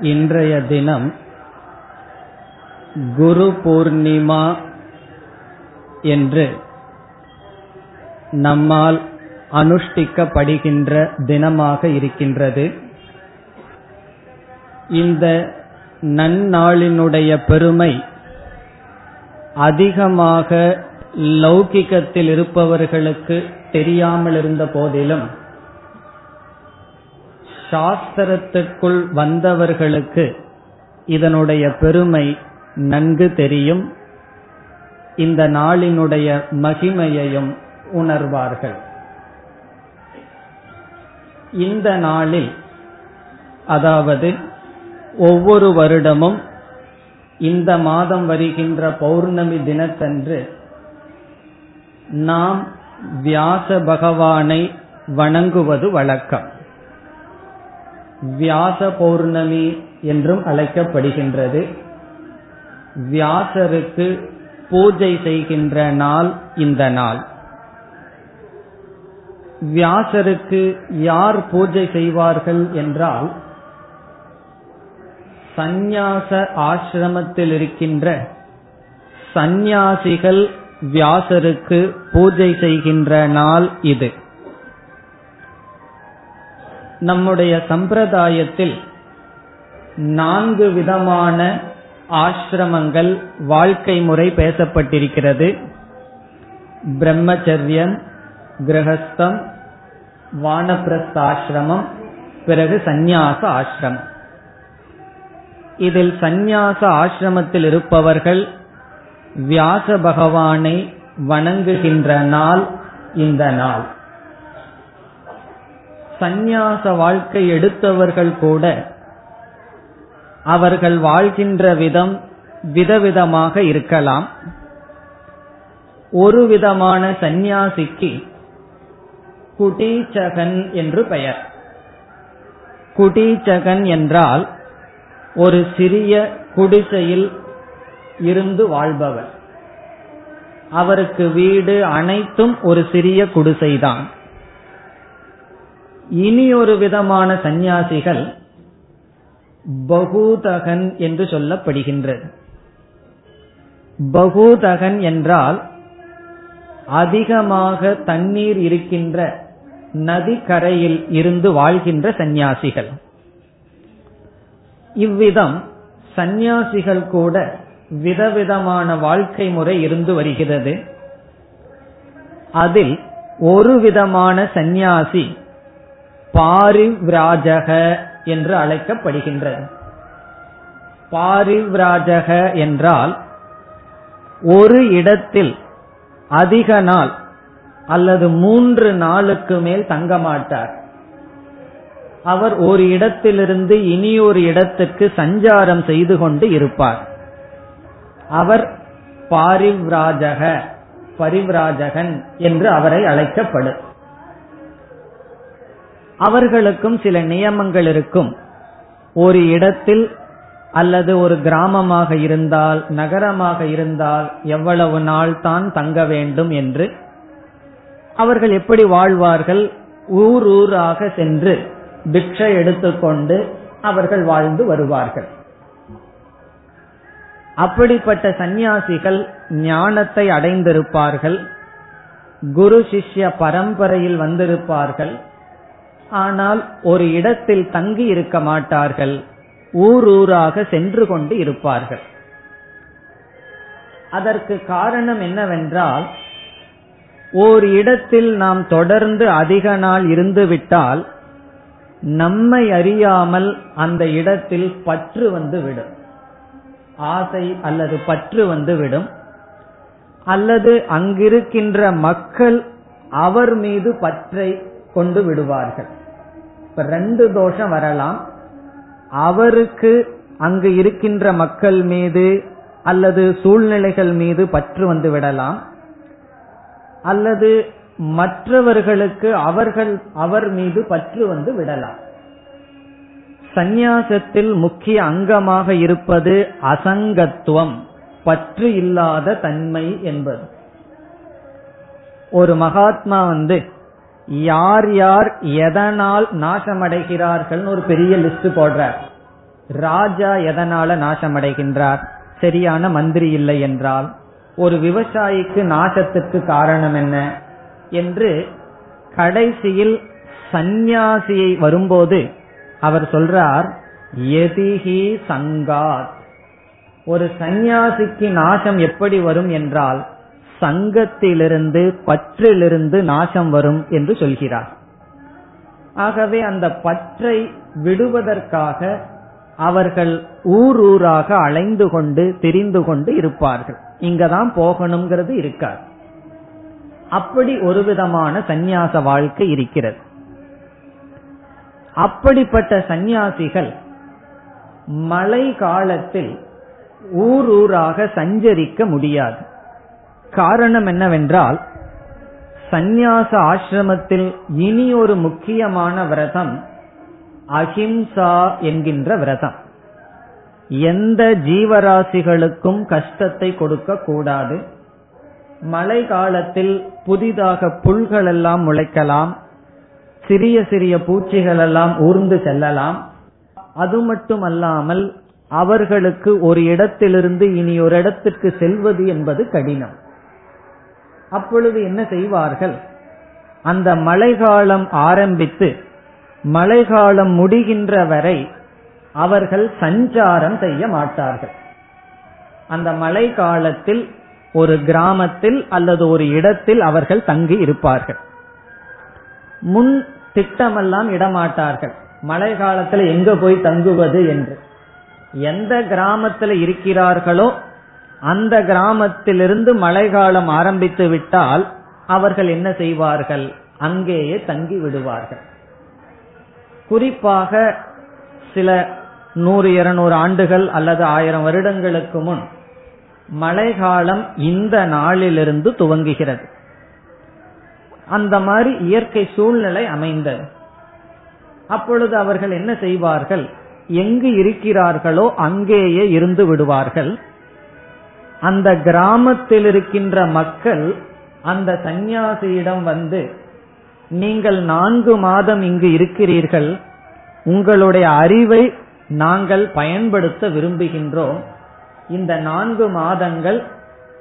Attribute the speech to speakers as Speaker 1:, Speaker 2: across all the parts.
Speaker 1: இன்றைய தினம் குரு பூர்ணிமா என்று நம்மால் அனுஷ்டிக்கப்படுகின்ற தினமாக இருக்கின்றது. இந்த நன்னாளினுடைய பெருமை அதிகமாக லௌகிக்கத்தில் இருப்பவர்களுக்கு தெரியாமல் இருந்த போதிலும் சாஸ்திரத்திற்குள் வந்தவர்களுக்கு இதனுடைய பெருமை நன்கு தெரியும். இந்த நாளினுடைய மகிமையையும் உணர்வார்கள். இந்த நாளில் அதாவது ஒவ்வொரு வருடமும் இந்த மாதம் வருகின்ற பௌர்ணமி தினத்தன்று நாம் வியாச பகவானை வணங்குவது வழக்கம். வியாச பௌர்ணமி என்றும் அழைக்கப்படுகின்றது. வியாசருக்கு பூஜை செய்கின்ற நாள் இந்த நாள். வியாசருக்கு யார் பூஜை செய்வார்கள் என்றால் சந்நியாச ஆசிரமத்தில் இருக்கின்ற சந்நியாசிகள் வியாசருக்கு பூஜை செய்கின்ற நாள் இது. நம்முடைய சம்பிரதாயத்தில் நான்கு விதமான ஆசிரமங்கள் வாழ்க்கை முறை பேசப்பட்டிருக்கிறது. பிரம்மச்சரியம் கிரகஸ்தம் வானப்பிரஸ்த ஆசிரமம் பிறகு சந்நியாச ஆசிரமம். இதில் சந்நியாச ஆசிரமத்தில் இருப்பவர்கள் வியாச பகவானை வணங்குகின்ற நாள் இந்த நாள். சந்நியாச வாழ்க்கை எடுத்தவர்கள் கூட அவர்கள் வாழ்கின்ற விதம் விதவிதமாக இருக்கலாம். ஒரு விதமான சந்நியாசிக்கு குடீச்சகன் என்று பெயர். குடீச்சகன் என்றால் ஒரு சிறிய குடிசையில் இருந்து வாழ்பவர். அவருக்கு வீடு அனைத்தும் ஒரு சிறிய குடிசைதான். இனி ஒரு விதமான சந்நியாசிகள் பகூதகன் என்று சொல்லப்படுகின்றது. பகூதகன் என்றால் அதிகமாக தண்ணீர் இருக்கின்ற நதிக்கரையில் இருந்து வாழ்கின்ற சந்நியாசிகள். இவ்விதம் சந்நியாசிகள் கூட விதவிதமான வாழ்க்கை முறை இருந்து வருகிறது. அதில் ஒரு விதமான சந்நியாசி பாரிவ்ராஜக என்று அழைக்கப்படுகின்றது பாரிவ்ராஜக என்றால் ஒரு இடத்தில் அதிக நாள் அல்லது மூன்று நாளுக்கு மேல் தங்க மாட்டார் அவர் ஒரு இடத்திலிருந்து இனி ஒரு இடத்துக்கு சஞ்சாரம் செய்து கொண்டு இருப்பார். அவர் பாரிவ்ராஜக பரிவ்ராஜகன் என்று அவரை அழைக்கப்படும். அவர்களுக்கும் சில நியமங்கள் இருக்கும். ஒரு இடத்தில் அல்லது ஒரு கிராமமாக இருந்தால் நகரமாக இருந்தால் எவ்வளவு நாள் தான் தங்க வேண்டும் என்று அவர்கள் எப்படி வாழ்வார்கள்? ஊர் ஊராக சென்று பிக்ஷை எடுத்துக்கொண்டு அவர்கள் வாழ்ந்து வருவார்கள். அப்படிப்பட்ட சந்நியாசிகள் ஞானத்தை அடைந்திருப்பார்கள். குரு சிஷ்ய பரம்பரையில் வந்திருப்பார்கள். ஆனால் ஒரு இடத்தில் தங்கி இருக்க மாட்டார்கள். ஊர் ஊராக சென்று கொண்டு இருப்பார்கள். அதற்கு காரணம் என்னவென்றால் ஓர் இடத்தில் நாம் தொடர்ந்து அதிக நாள் இருந்துவிட்டால் நம்மை அறியாமல் அந்த இடத்தில் பற்று வந்து விடும். ஆசை அல்லது பற்று வந்து விடும். அல்லது அங்கிருக்கின்ற மக்கள் அவர் மீது பற்றை கொண்டு விடுவார்கள். இப்ப ரெண்டு தோஷம் வரலாம். அவருக்கு அங்கு இருக்கின்ற மக்கள் மீது அல்லது சூழ்நிலைகள் மீது பற்று வந்து விடலாம். அல்லது மற்றவர்களுக்கு அவர்கள் அவர் மீது பற்று வந்து விடலாம். சந்நியாசத்தில் முக்கிய அங்கமாக இருப்பது அசங்கத்துவம் பற்று இல்லாத தன்மை என்பது. ஒரு மகாத்மா வந்து யார் யார் எதனால் நாசமடைகிறார்கள் ஒரு பெரிய லிஸ்ட் போடுறார். ராஜா எதனால நாசமடைகின்றார்? சரியான மந்திரி இல்லை என்றால் ஒரு விவசாயிக்கு நாசத்துக்கு காரணம் என்ன? என்று கடைசியில் சந்நியாசியை வரும்போது அவர் சொல்றார் எதிகி சங்காத். ஒரு சந்நியாசிக்கு நாசம் எப்படி வரும் என்றால் சங்கத்திலிருந்து பற்றிலிருந்து நாசம் வரும் என்று சொல்கிறார். ஆகவே அந்த பற்றை விடுவதற்காக அவர்கள் ஊர் ஊராக அலைந்து கொண்டு தெரிந்து கொண்டு இருப்பார்கள். இங்கதான் போகணுங்கிறது இருக்காது அப்படி ஒரு விதமான சந்நியாச வாழ்க்கை இருக்கிறது. அப்படிப்பட்ட சந்நியாசிகள் மழை காலத்தில் ஊர் ஊராக சஞ்சரிக்க முடியாது. காரணம் என்னவென்றால் சந்நியாச ஆசிரமத்தில் இனி ஒரு முக்கியமான விரதம் அஹிம்சா என்கின்ற விரதம். எந்த ஜீவராசிகளுக்கும் கஷ்டத்தை கொடுக்க கூடாது. மழை காலத்தில் புதிதாக புல்கள் எல்லாம் முளைக்கலாம். சிறிய சிறிய பூச்சிகள் எல்லாம் ஊர்ந்து செல்லலாம். அது மட்டுமல்லாமல் அவர்களுக்கு ஒரு இடத்திலிருந்து இனி ஒரு இடத்திற்கு செல்வது என்பது கடினம். அப்பொழுது என்ன செய்வார்கள்? அந்த மழைக்காலம் ஆரம்பித்து மழைக்காலம் முடிகின்ற வரை அவர்கள் சஞ்சாரம் செய்ய மாட்டார்கள். அந்த மழை காலத்தில் ஒரு கிராமத்தில் அல்லது ஒரு இடத்தில் அவர்கள் தங்கி இருப்பார்கள். முன் திட்டமெல்லாம் இடமாட்டார்கள். மழை காலத்தில் எங்க போய் தங்குவது என்று. எந்த கிராமத்தில் இருக்கிறார்களோ அந்த கிராமத்திலிருந்து மழை காலம் ஆரம்பித்து விட்டால் அவர்கள் என்ன செய்வார்கள்? அங்கேயே தங்கி விடுவார்கள். குறிப்பாக சில நூறு இருநூறு ஆண்டுகள் அல்லது ஆயிரம் வருடங்களுக்கு முன் மழைக்காலம் இந்த நாளிலிருந்து துவங்குகிறது. அந்த மாதிரி இயற்கை சூழ்நிலை அமைந்தது. அப்பொழுது அவர்கள் என்ன செய்வார்கள்? எங்கு இருக்கிறார்களோ அங்கேயே இருந்து விடுவார்கள். அந்த கிராமத்தில் இருக்கின்ற மக்கள் அந்த சந்நியாசியிடம் வந்து நீங்கள் நான்கு மாதம் இங்கு இருக்கிறீர்கள். உங்களுடைய அறிவை நாங்கள் பயன்படுத்த விரும்புகின்றோம். இந்த நான்கு மாதங்கள்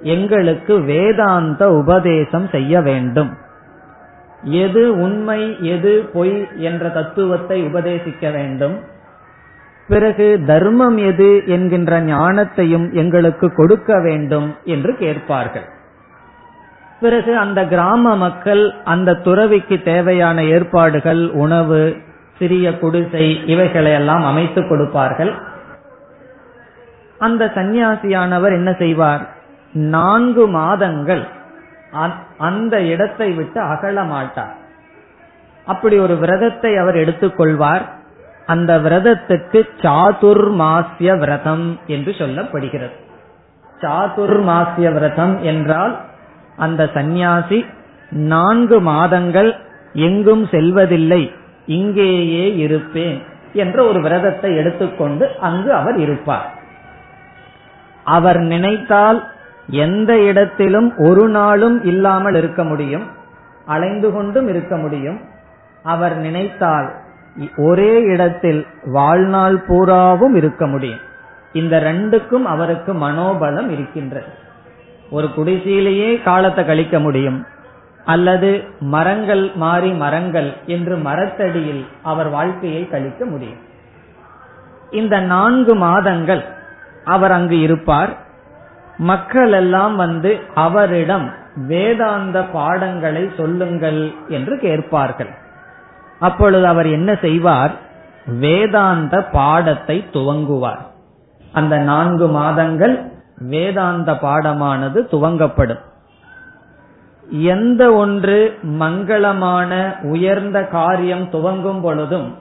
Speaker 1: எங்களுக்கு வேதாந்த உபதேசம் செய்ய வேண்டும். எது உண்மை எது பொய் என்ற தத்துவத்தை உபதேசிக்க வேண்டும். பிறகு தர்மம் எது என்கின்ற ஞானத்தையும் எங்களுக்கு கொடுக்க வேண்டும் என்று கேட்பார்கள். பிறகு அந்த கிராம மக்கள் அந்த துறவிக்கு தேவையான ஏற்பாடுகள் உணவு சிறிய குடிசை இவைகளை எல்லாம் அமைத்து கொடுப்பார்கள். அந்த சந்நியாசியானவர் என்ன செய்வார்? நான்கு மாதங்கள் அந்த இடத்தை விட்டு அகல மாட்டார். அப்படி ஒரு விரதத்தை அவர் எடுத்துக்கொள்வார் அந்த விரதத்துக்கு சாதுர்மாசிய விரதம் என்று சொல்லப்படுகிறது. சாதுர்மாசிய விரதம் என்றால் அந்த சந்நியாசி நான்கு மாதங்கள் எங்கும் செல்வதில்லை இங்கேயே இருப்பேன் என்ற ஒரு விரதத்தை எடுத்துக்கொண்டு அங்கு அவர் இருப்பார். அவர் நினைத்தால் எந்த இடத்திலும் ஒரு நாளும் இல்லாமல் இருக்க முடியும் அலைந்து கொண்டும் இருக்க முடியும். அவர் நினைத்தால் ஒரே இடத்தில் வாழ்நாள் பூராவும் இருக்க முடியும். இந்த ரெண்டுக்கும் அவருக்கு மனோபலம் இருக்கின்றது. ஒரு குடிசையிலேயே காலத்தை கழிக்க முடியும். அல்லது மரங்கள் மாறி மரங்கள் என்று மரத்தடியில் அவர் வாழ்க்கையை கழிக்க முடியும். இந்த நான்கு மாதங்கள் அவர் அங்கு இருப்பார். மக்கள் எல்லாம் வந்து அவரிடம் வேதாந்த பாடங்களை சொல்லுங்கள் என்று கேட்பார்கள். அப்பொழுது அவர் என்ன செய்வார்? வேதாந்த பாடத்தை துவங்குவார். அந்த நான்கு மாதங்கள் வேதாந்த பாடமானது துவங்கப்படும். எந்த ஒன்று மங்களமான உயர்ந்த காரியம் துவங்கும் பொழுதும்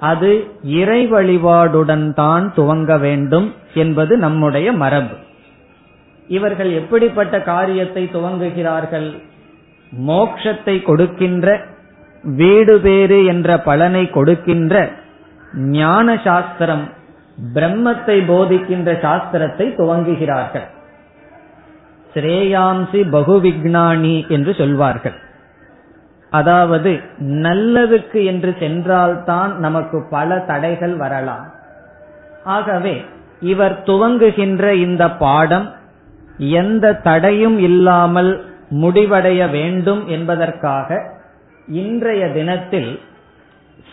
Speaker 1: அது இறை வழிபாடுடன் தான் துவங்க வேண்டும் என்பது நம்முடைய மரபு. இவர்கள் எப்படிப்பட்ட காரியத்தை துவங்குகிறார்கள்? மோக்ஷத்தை கொடுக்கின்ற வீடு பேறு என்ற பலனை கொடுக்கின்ற ஞான சாஸ்திரம் பிரம்மத்தை போதிக்கின்ற சாஸ்திரத்தை துவங்குகிறார்கள். ஸ்ரேயாம்சி பகுவிக்னானி என்று சொல்வார்கள். அதாவது நல்லதுக்கு என்று சென்றால்தான் நமக்கு பல தடைகள் வரலாம். ஆகவே இவர் துவங்குகின்ற இந்த பாடம் எந்த தடையும் இல்லாமல் முடிவடைய வேண்டும் என்பதற்காக இன்றைய தினத்தில்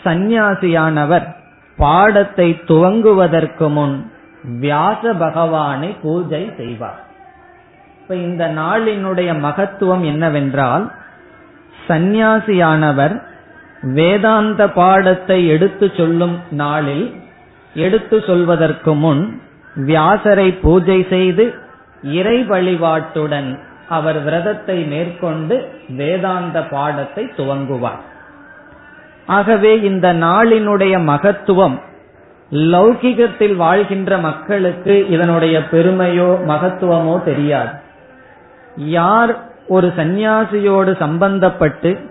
Speaker 1: சந்நியாசியானவர் பாடத்தை துவங்குவதற்கு முன் வியாச பகவானை பூஜை செய்வார். இப்ப இந்த நாளினுடைய மகத்துவம் என்னவென்றால் சந்நியாசியானவர் வேதாந்த பாடத்தை எடுத்து சொல்லும் நாளில் எடுத்து சொல்வதற்கு முன் வியாசரை பூஜை செய்து இறை வழிபாட்டுடன் அவர் விரதத்தை மேற்கொண்டு வேதாந்த பாடத்தை துவங்குவார். ஆகவே இந்த நாளினுடைய மகத்துவம் லௌகிகத்தில் வாழ்கின்ற மக்களுக்கு இதனுடைய பெருமையோ மகத்துவமோ தெரியாது. யார் ஒரு சந்நியாசியோடு சம்பந்தப்பட்டு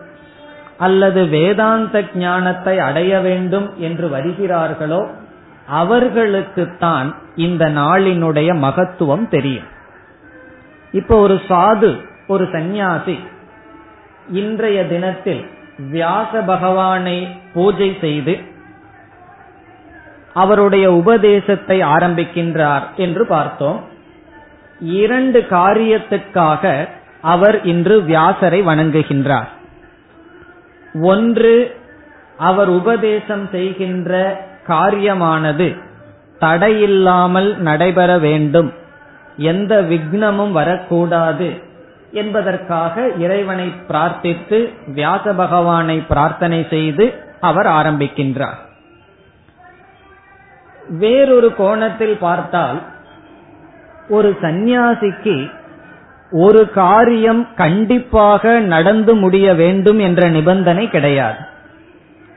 Speaker 1: அல்லது வேதாந்த ஞானத்தை அடைய வேண்டும் என்று வருகிறார்களோ அவர்களுக்குத்தான் இந்த நாளினுடைய மகத்துவம் தெரியும். இப்போ ஒரு சாது ஒரு சந்நியாசி இன்றைய தினத்தில் வியாச பகவானை பூஜை செய்து அவருடைய உபதேசத்தை ஆரம்பிக்கின்றார் என்று பார்த்தோம். இரண்டு காரியத்துக்காக அவர் இன்று வியாசரை வணங்குகின்றார். ஒன்று அவர் உபதேசம் செய்கின்ற காரியமானது தடையில்லாமல் நடைபெற வேண்டும். எந்த விக்னமும் வரக்கூடாது என்பதற்காக இறைவனை பிரார்த்தித்து வியாச பகவானை பிரார்த்தனை செய்து அவர் ஆரம்பிக்கின்றார். வேறொரு கோணத்தில் பார்த்தால் ஒரு சந்நியாசிக்கு ஒரு காரியம் கண்டிப்பாக நடந்து முடிய வேண்டும் என்ற நிபந்தனை கிடையாது.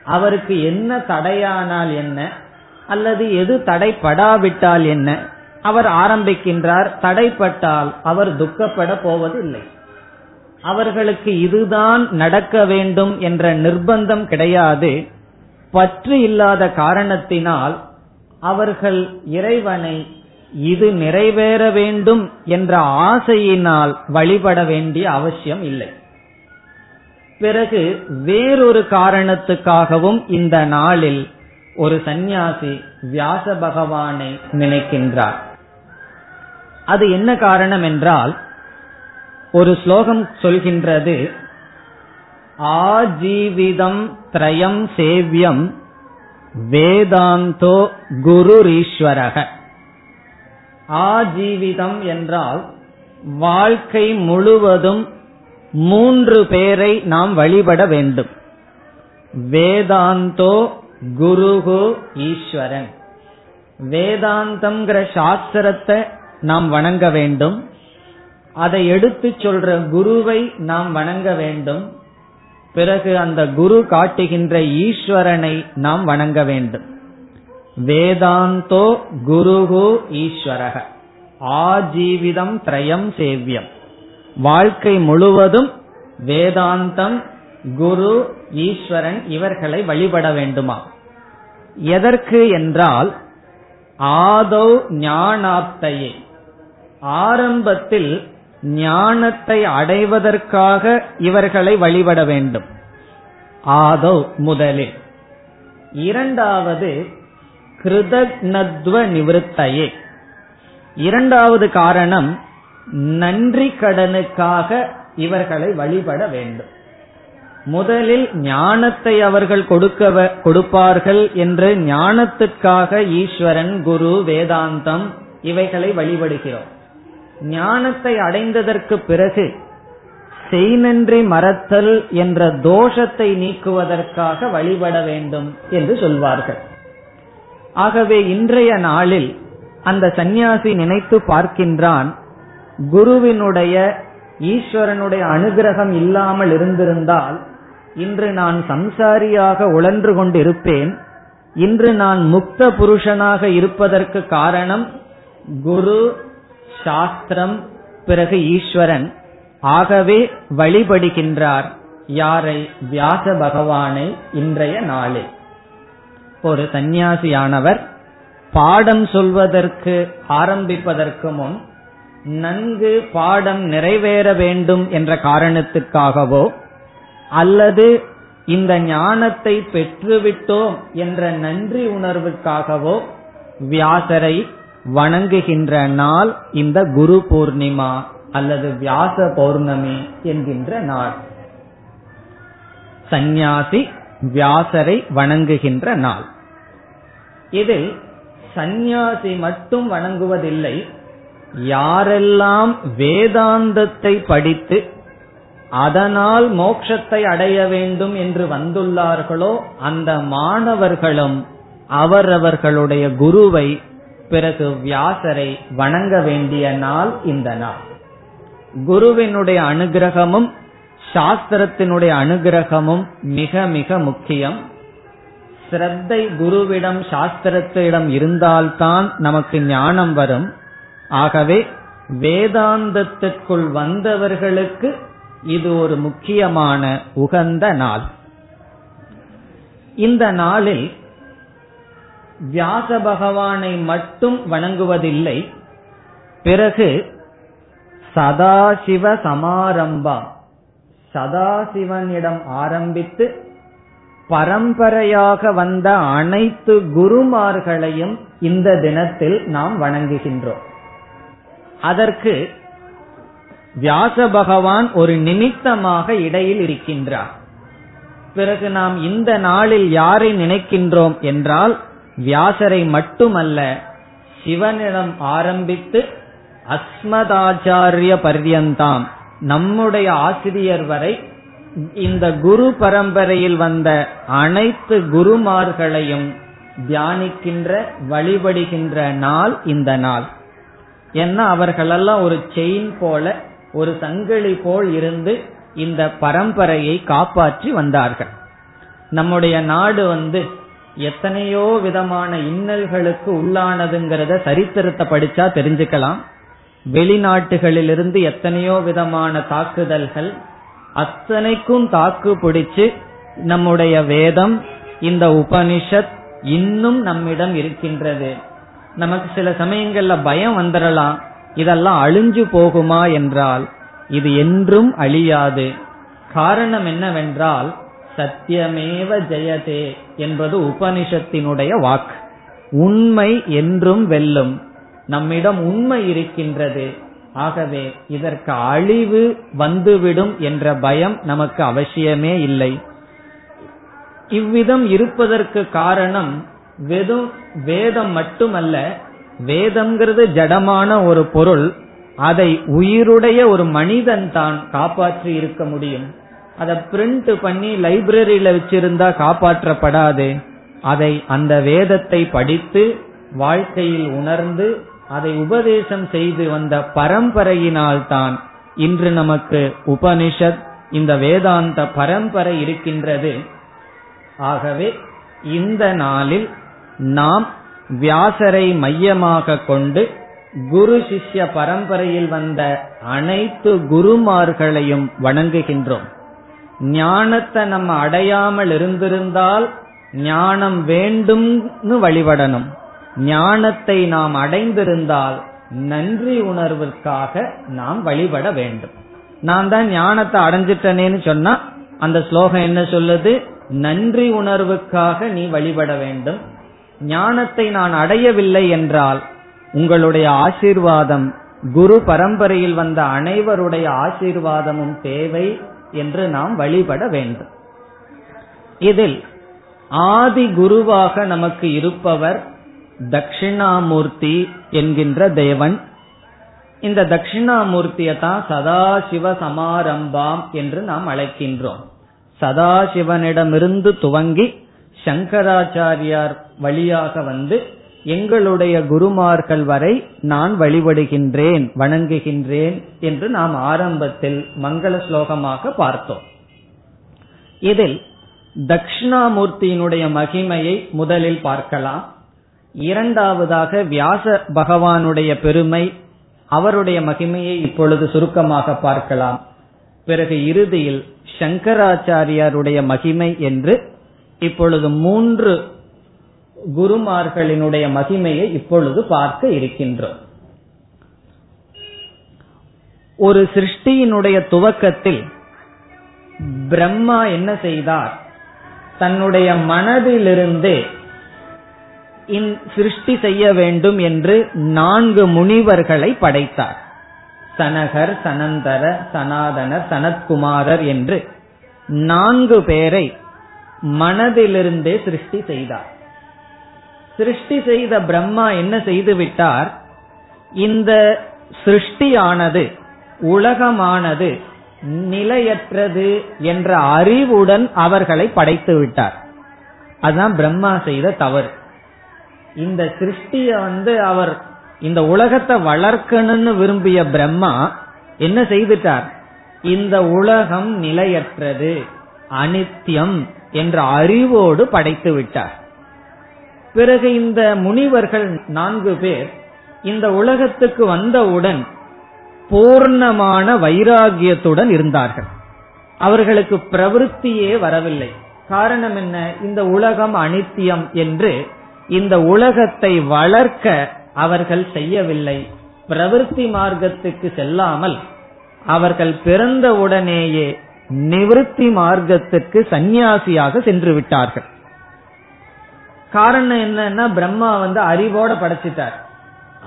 Speaker 1: அவருக்கு என்ன தடையானால் என்ன அல்லது எது தடைப்படாவிட்டால் என்ன அவர் ஆரம்பிக்கின்றார் தடைப்பட்டால் அவர் துக்கப்பட போவதில்லை. அவர்களுக்கு இதுதான் நடக்க வேண்டும் என்ற நிர்பந்தம் கிடையாது. பற்று இல்லாத காரணத்தினால் அவர்கள் இறைவனை இது நிறைவேற வேண்டும் என்ற ஆசையினால் வழிபட வேண்டிய அவசியம் இல்லை. பிறகு வேறொரு காரணத்துக்காகவும் இந்த நாளில் ஒரு சந்நியாசி வியாச பகவானை நினைக்கின்றார். அது என்ன காரணம் என்றால் ஒரு ஸ்லோகம் சொல்கின்றது ஆஜீவிதம் திரயம் சேவியம் வேதாந்தோ குருரீஸ்வரக. ஆஜீவிதம் என்றால் வாழ்க்கை முழுவதும் மூன்று பேரை நாம் வழிபட வேண்டும். வேதாந்தோ குருகு ஈஸ்வரன். வேதாந்தம்ங்கிற சாஸ்திரத்தை நாம் வணங்க வேண்டும். அதை எடுத்து சொல்ற குருவை நாம் வணங்க வேண்டும். பிறகு அந்த குரு காட்டுகின்ற ஈஸ்வரனை நாம் வணங்க வேண்டும். வேதாந்தோ குருகு ஈஸ்வரக. ஆஜீவிதம் திரயம் சேவியம். வாழ்க்கை முழுவதும் வேதாந்தம் குரு ஈஸ்வரன் இவர்களை வழிபட வேண்டுமா? எதற்கு என்றால் ஆதோ ஞானாப்தையே. ஆரம்பத்தில் ஞானத்தை அடைவதற்காக இவர்களை வழிபட வேண்டும். ஆதோ முதலில். இரண்டாவது கிருதக்னத்வ நிவிருத்தையே. இரண்டாவது காரணம் நன்றி கடனுக்காக இவர்களை வழிபட வேண்டும். முதலில் ஞானத்தை அவர்கள் கொடுக்க கொடுப்பார்கள் என்று ஞானத்துக்காக ஈஸ்வரன் குரு வேதாந்தம் இவைகளை வழிபடுகிறோம். ஞானத்தை அடைந்ததற்கு பிறகு செய்நன்றி மறத்தல் என்ற தோஷத்தை நீக்குவதற்காக வழிபட வேண்டும் என்று சொல்வார்கள். ஆகவே இன்றைய நாளில் அந்த சந்நியாசி நினைத்து பார்க்கின்றான் குருவினுடைய ஈஸ்வரனுடைய அனுகிரகம் இல்லாமல் இருந்திருந்தால் இன்று நான் சம்சாரியாக உழன்று கொண்டிருப்பேன் இன்று நான் முக்த புருஷனாக இருப்பதற்கு காரணம் குரு சாஸ்திரம் பிறகு ஈஸ்வரன் ஆகவே வழிபடுகின்றார் யாரை? வியாச பகவானை இன்றைய நாளில். ஒரு சந்நியாசியானவர் பாடம் சொல்வதற்கு ஆரம்பிப்பதற்கு முன் நன்கு பாடம் நிறைவேற வேண்டும் என்ற காரணத்துக்காகவோ அல்லது இந்த ஞானத்தை பெற்றுவிட்டோம் என்ற நன்றி உணர்வுக்காகவோ வியாசரை வணங்குகின்ற நாள் இந்த குரு பூர்ணிமா அல்லது வியாச பௌர்ணமி என்கின்ற நாள். சந்நியாசி வியாசரை வணங்குகின்ற நாள். இதில் சந்நியாசி மட்டும் வணங்குவதில்லை யாரெல்லாம் வேதாந்தத்தை படித்து அதனால் மோட்சத்தை அடைய வேண்டும் என்று வந்துள்ளார்களோ அந்த மாணவர்களும் அவரவர்களுடைய குருவை பிறகு வியாசரை வணங்க வேண்டிய நாள் இந்த நாள். குருவினுடைய அனுகிரகமும் சாஸ்திரத்தினுடைய அனுகிரகமும் மிக மிக முக்கியம். ஸ்ரத்தை குருவிடம் சாஸ்திரத்திடம் இருந்தால்தான் நமக்கு ஞானம் வரும். ஆகவே வேதாந்தத்திற்குள் வந்தவர்களுக்கு இது ஒரு முக்கியமான உகந்த நாள். இந்த நாளில் வியாச பகவானை மட்டும் வணங்குவதில்லை. பிறகு சதாசிவ சமாரம்பம் சதாசிவனிடம் ஆரம்பித்து பரம்பரையாக வந்த அனைத்து குருமார்களையும் இந்த தினத்தில் நாம் வணங்குகின்றோம். அதற்கு வியாச பகவான் ஒரு நிமித்தமாக இடையில் இருக்கின்றார். பிறகு நாம் இந்த நாளில் யாரை நினைக்கின்றோம் என்றால் வியாசரை மட்டுமல்ல சிவனிடம் ஆரம்பித்து அஸ்மதாச்சாரிய பர்யந்தாம் நம்முடைய ஆசிரியர் வரை இந்த குரு பரம்பரையில் வந்த அனைத்து குருமார்களையும் தியானிக்கின்ற வழிபடுகின்ற நாள் இந்த நாள். ஏன்னா அவர்களெல்லாம் ஒரு செயின் போல ஒரு சங்கிலி போல் இருந்து இந்த பரம்பரையை காப்பாற்றி வந்தார்கள். நம்முடைய நாடு வந்து எத்தனையோ விதமான இன்னல்களுக்கு உள்ளானதுங்கிறத சரித்திரத்தை படிச்சா தெரிஞ்சுக்கலாம். வெளிநாட்டுகளிலிருந்து எத்தனையோ விதமான தாக்குதல்கள் அத்தனைக்கும் தாக்கு பிடிச்சு நம்முடைய வேதம் இந்த உபனிஷத் இன்னும் நம்மிடம் இருக்கின்றது. நமக்கு சில சமயங்கள்ல பயம் வந்துடலாம் இதெல்லாம் அழிஞ்சு போகுமா என்றால் இது என்றும் அழியாது. காரணம் என்னவென்றால் சத்தியமேவ ஜெயதே என்பது உபனிஷத்தினுடைய வாக்கு. உண்மை என்றும் வெல்லும். நம்மிடம் உண்மை இருக்கின்றது. ஆகவே இதற்கு அழிவு வந்துவிடும் என்ற பயம் நமக்கு அவசியமே இல்லை. இவ்விதம் இருப்பதற்கு காரணம் வெறும் வேதம் மட்டுமல்ல வேதம்ங்கிறது ஜடமான ஒரு பொருள். அதை உயிருடைய ஒரு மனிதன் தான் காப்பாற்றி இருக்க முடியும். அதை பிரிண்ட் பண்ணி லைப்ரரியில வச்சிருந்தா காப்பாற்றப்படாது. அதை அந்த வேதத்தை படித்து வாழ்க்கையில் உணர்ந்து அதை உபதேசம் செய்து வந்த பரம்பரையினால்தான் இன்று நமக்கு உபனிஷத் இந்த வேதாந்த பரம்பரை இருக்கின்றது. ஆகவே இந்த நாளில் நாம் வியாசரை மையமாக கொண்டு குரு சிஷ்ய பரம்பரையில் வந்த அனைத்து குருமார்களையும் வணங்குகின்றோம். ஞானத்தை நம்ம அடையாமல் இருந்திருந்தால் ஞானம் வேண்டும்னு வழிபடணும். ஞானத்தை நாம் அடைந்திருந்தால் நன்றி உணர்வுக்காக நாம் வழிபட வேண்டும். நான் தான் ஞானத்தை அடைஞ்சிட்டனேன்னு சொன்னா அந்த ஸ்லோகம் என்ன சொல்லுது? நன்றி உணர்வுக்காக நீ வழிபட வேண்டும். ஞானத்தை நான் அடையவில்லை என்றால் உங்களுடைய ஆசீர்வாதம் குரு பரம்பரையில் வந்த அனைவருடைய ஆசீர்வாதமும் தேவை. என்று நாம் வழிபட வேண்டும். இதில் ஆதி குருவாக நமக்கு இருப்பவர் தட்சிணாமூர்த்தி என்கின்ற தேவன். இந்த தட்சிணாமூர்த்தியை தான் சதாசிவ சமாரம்பாம் என்று நாம் அழைக்கின்றோம். சதாசிவனிடமிருந்து துவங்கி சங்கராச்சாரியார் வழியாக வந்து எங்களுடைய குருமார்கள் வரை நான் வழிபடுகின்றேன் வணங்குகின்றேன் என்று நாம் ஆரம்பத்தில் மங்கள ஸ்லோகமாக பார்த்தோம். இதில் தக்ஷணாமூர்த்தியினுடைய மகிமையை முதலில் பார்க்கலாம். இரண்டாவதாக வியாச பகவானுடைய பெருமை அவருடைய மகிமையை இப்பொழுது சுருக்கமாக பார்க்கலாம். பிறகு இறுதியில் சங்கராச்சாரியாருடைய மகிமை என்று இப்பொழுது மூன்று குருமார்களினுடைய மகிமையை இப்பொழுது பார்க்க இருக்கின்றோம். ஒரு சிருஷ்டியினுடைய துவக்கத்தில் பிரம்மா என்ன செய்தார்? தன்னுடைய மனதிலிருந்தே சிருஷ்டி செய்ய வேண்டும் என்று நான்கு முனிவர்களை படைத்தார். சனகர் சனந்தர சனாதனர் சனத்குமாரர் என்று நான்கு பேரை மனதிலிருந்தே சிருஷ்டி செய்தார். சிருஷ்டி செய்த பிரம்மா என்ன செய்து விட்டார் இந்த சிருஷ்டியானது உலகமானது நிலையற்றது என்ற அறிவுடன் அவர்களை படைத்து விட்டார். அதுதான் பிரம்மா செய்த தவறு. இந்த சிருஷ்டிய வந்து அவர் இந்த உலகத்தை வளர்க்கணும்னு விரும்பிய பிரம்மா என்ன செய்துட்டார்? இந்த உலகம் நிலையற்றது அனித்தியம் என்ற அறிவோடு படைத்து விட்டார். பிறகு இந்த முனிவர்கள் நான்கு பேர் இந்த உலகத்துக்கு வந்தவுடன் பூர்ணமான வைராகியத்துடன் இருந்தார்கள். அவர்களுக்கு பிரவருத்தியே வரவில்லை. காரணம் என்ன? இந்த உலகம் அனித்தியம் என்று இந்த உலகத்தை வளர்க்க அவர்கள் செய்யவில்லை. பிரவருத்தி மார்க்கத்துக்கு செல்லாமல் அவர்கள் பிறந்தவுடனேயே நிவிருத்தி மார்க்கத்துக்கு சந்நியாசியாக சென்று விட்டார்கள். காரணம் என்னன்னா பிரம்மா வந்து அறிவோட படைச்சிட்டார்.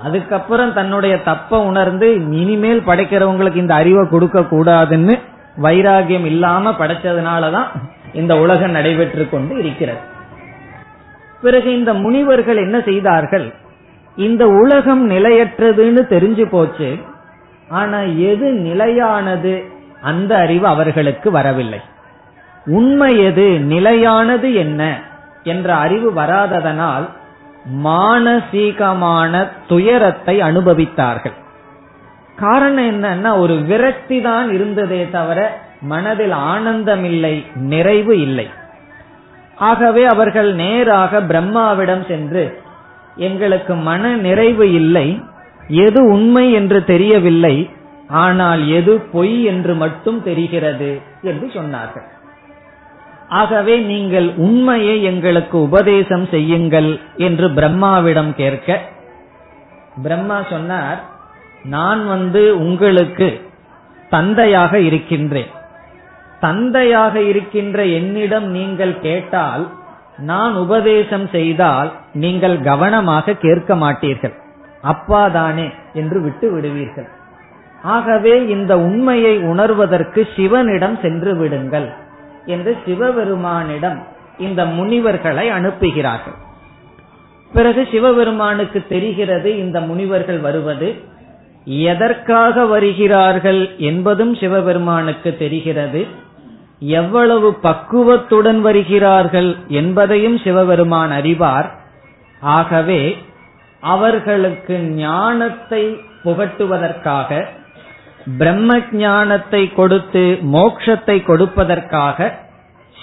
Speaker 1: அதுக்கப்புறம் தன்னுடைய தப்ப உணர்ந்து இனிமேல் படைக்கிறவங்களுக்கு இந்த அறிவை கொடுக்க கூடாதுன்னு வைராகியம் இல்லாம படைச்சதுனாலதான் இந்த உலகம் நடைபெற்று கொண்டு இருக்கிறது. பிறகு இந்த முனிவர்கள் என்ன செய்தார்கள்? இந்த உலகம் நிலையற்றதுன்னு தெரிஞ்சு போச்சு. ஆனா எது நிலையானது? அந்த அறிவு அவர்களுக்கு வரவில்லை. உண்மை எது? நிலையானது என்ன? என்ற அறிவு வராததனால் மானசீகமான துயரத்தை அனுபவித்தார்கள். காரணம் என்னன்னா ஒரு விரக்தி தான் இருந்ததே தவிர மனதில் ஆனந்தம் இல்லை நிறைவு இல்லை. ஆகவே அவர்கள் நேராக பிரம்மாவிடம் சென்று எங்களுக்கு மன நிறைவு இல்லை எது உண்மை என்று தெரியவில்லை ஆனால் எது பொய் என்று மட்டும் தெரிகிறது என்று சொன்னார்கள். ஆகவே நீங்கள் உண்மையை எங்களுக்கு உபதேசம் செய்யுங்கள் என்று பிரம்மாவிடம் கேட்க பிரம்மா சொன்னார் நான் வந்து உங்களுக்கு தந்தையாக இருக்கின்றேன். தந்தையாக இருக்கின்ற என்னிடம் நீங்கள் கேட்டால் நான் உபதேசம் செய்தால் நீங்கள் கவனமாக கேட்க மாட்டீர்கள். அப்பாதானே என்று விட்டு விடுவீர்கள். ஆகவே இந்த உண்மையை உணர்வதற்கு சிவனிடம் சென்று விடுங்கள். என்று சிவபெருமானிடம் இந்த முனிவர்களை அனுப்புகிறார்கள். பிறகு சிவபெருமானுக்கு தெரிகிறது இந்த முனிவர்கள் வருவது எதற்காக வருகிறார்கள் என்பதும் சிவபெருமானுக்கு தெரிகிறது. எவ்வளவு பக்குவத்துடன் வருகிறார்கள் என்பதையும் சிவபெருமான் அறிவார். ஆகவே அவர்களுக்கு ஞானத்தை புகட்டுவதற்காக பிரம்ம ஞானத்தை கொடுத்து மோக்ஷத்தை கொடுப்பதற்காக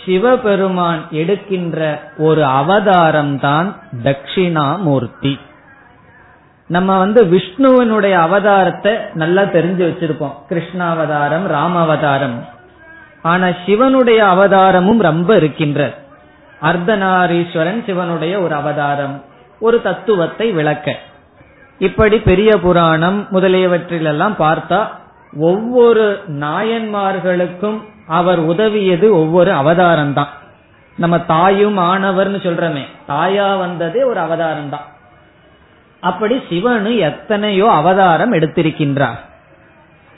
Speaker 1: சிவபெருமான் எடுக்கின்ற ஒரு அவதாரம்தான் தட்சிணாமூர்த்தி. நம்ம வந்து விஷ்ணுவனுடைய அவதாரத்தை நல்லா தெரிஞ்சு வச்சிருப்போம். கிருஷ்ணாவதாரம் ராமாவதாரம். ஆனா சிவனுடைய அவதாரமும் ரொம்ப இருக்கின்ற. அர்த்தநாரீஸ்வரன் சிவனுடைய ஒரு அவதாரம் ஒரு தத்துவத்தை விளக்க. இப்படி பெரிய புராணம் முதலியவற்றிலெல்லாம் பார்த்தா ஒவ்வொரு நாயன்மார்களுக்கும் அவர் உதவியது ஒவ்வொரு அவதாரம் தான் நம்ம தாயும் ஆணவர்னு சொல்றமே தாயா வந்ததே ஒரு அவதாரம் தான் அப்படி சிவனு எத்தனையோ அவதாரம் எடுத்திருக்கின்றார்.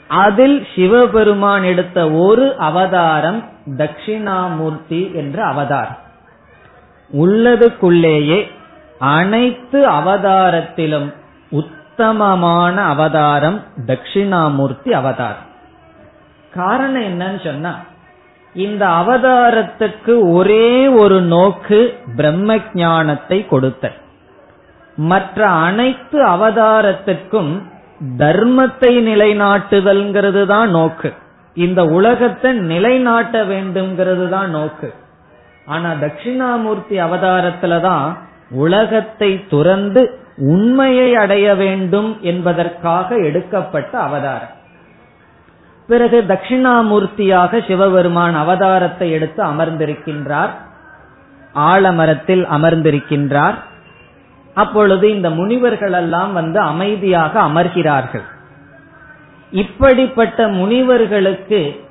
Speaker 1: அதில் சிவபெருமான் எடுத்த ஒரு அவதாரம் தட்சிணாமூர்த்தி என்ற அவதாரம். உள்ளதுக்குள்ளேயே அனைத்து அவதாரத்திலும் உத்தமமான அவதாரம் தட்சிணாமூர்த்தி அவதாரம். காரணம் என்னன்னு சொன்னா இந்த அவதாரத்துக்கு ஒரே ஒரு நோக்கு பிரம்ம ஞானத்தை கொடுத்த மற்ற அனைத்து அவதாரத்துக்கும் தர்மத்தை நிலைநாட்டுதல்ங்கிறது தான் நோக்கு. இந்த உலகத்தை நிலைநாட்ட வேண்டும்ங்கிறது தான் நோக்கு. ஆனா தட்சிணாமூர்த்தி அவதாரத்துல தான் உலகத்தை துறந்து உண்மையை அடைய வேண்டும் என்பதற்காக எடுக்கப்பட்ட அவதாரம். பிறகு தட்சிணாமூர்த்தியாக சிவபெருமான் அவதாரத்தை எடுத்து அமர்ந்திருக்கின்றார். ஆலமரத்தில் அமர்ந்திருக்கின்றார். அப்பொழுது இந்த முனிவர்கள் எல்லாம் வந்து அமைதியாக அமர்கிறார்கள். இப்படிப்பட்ட முனிவர்களுக்கு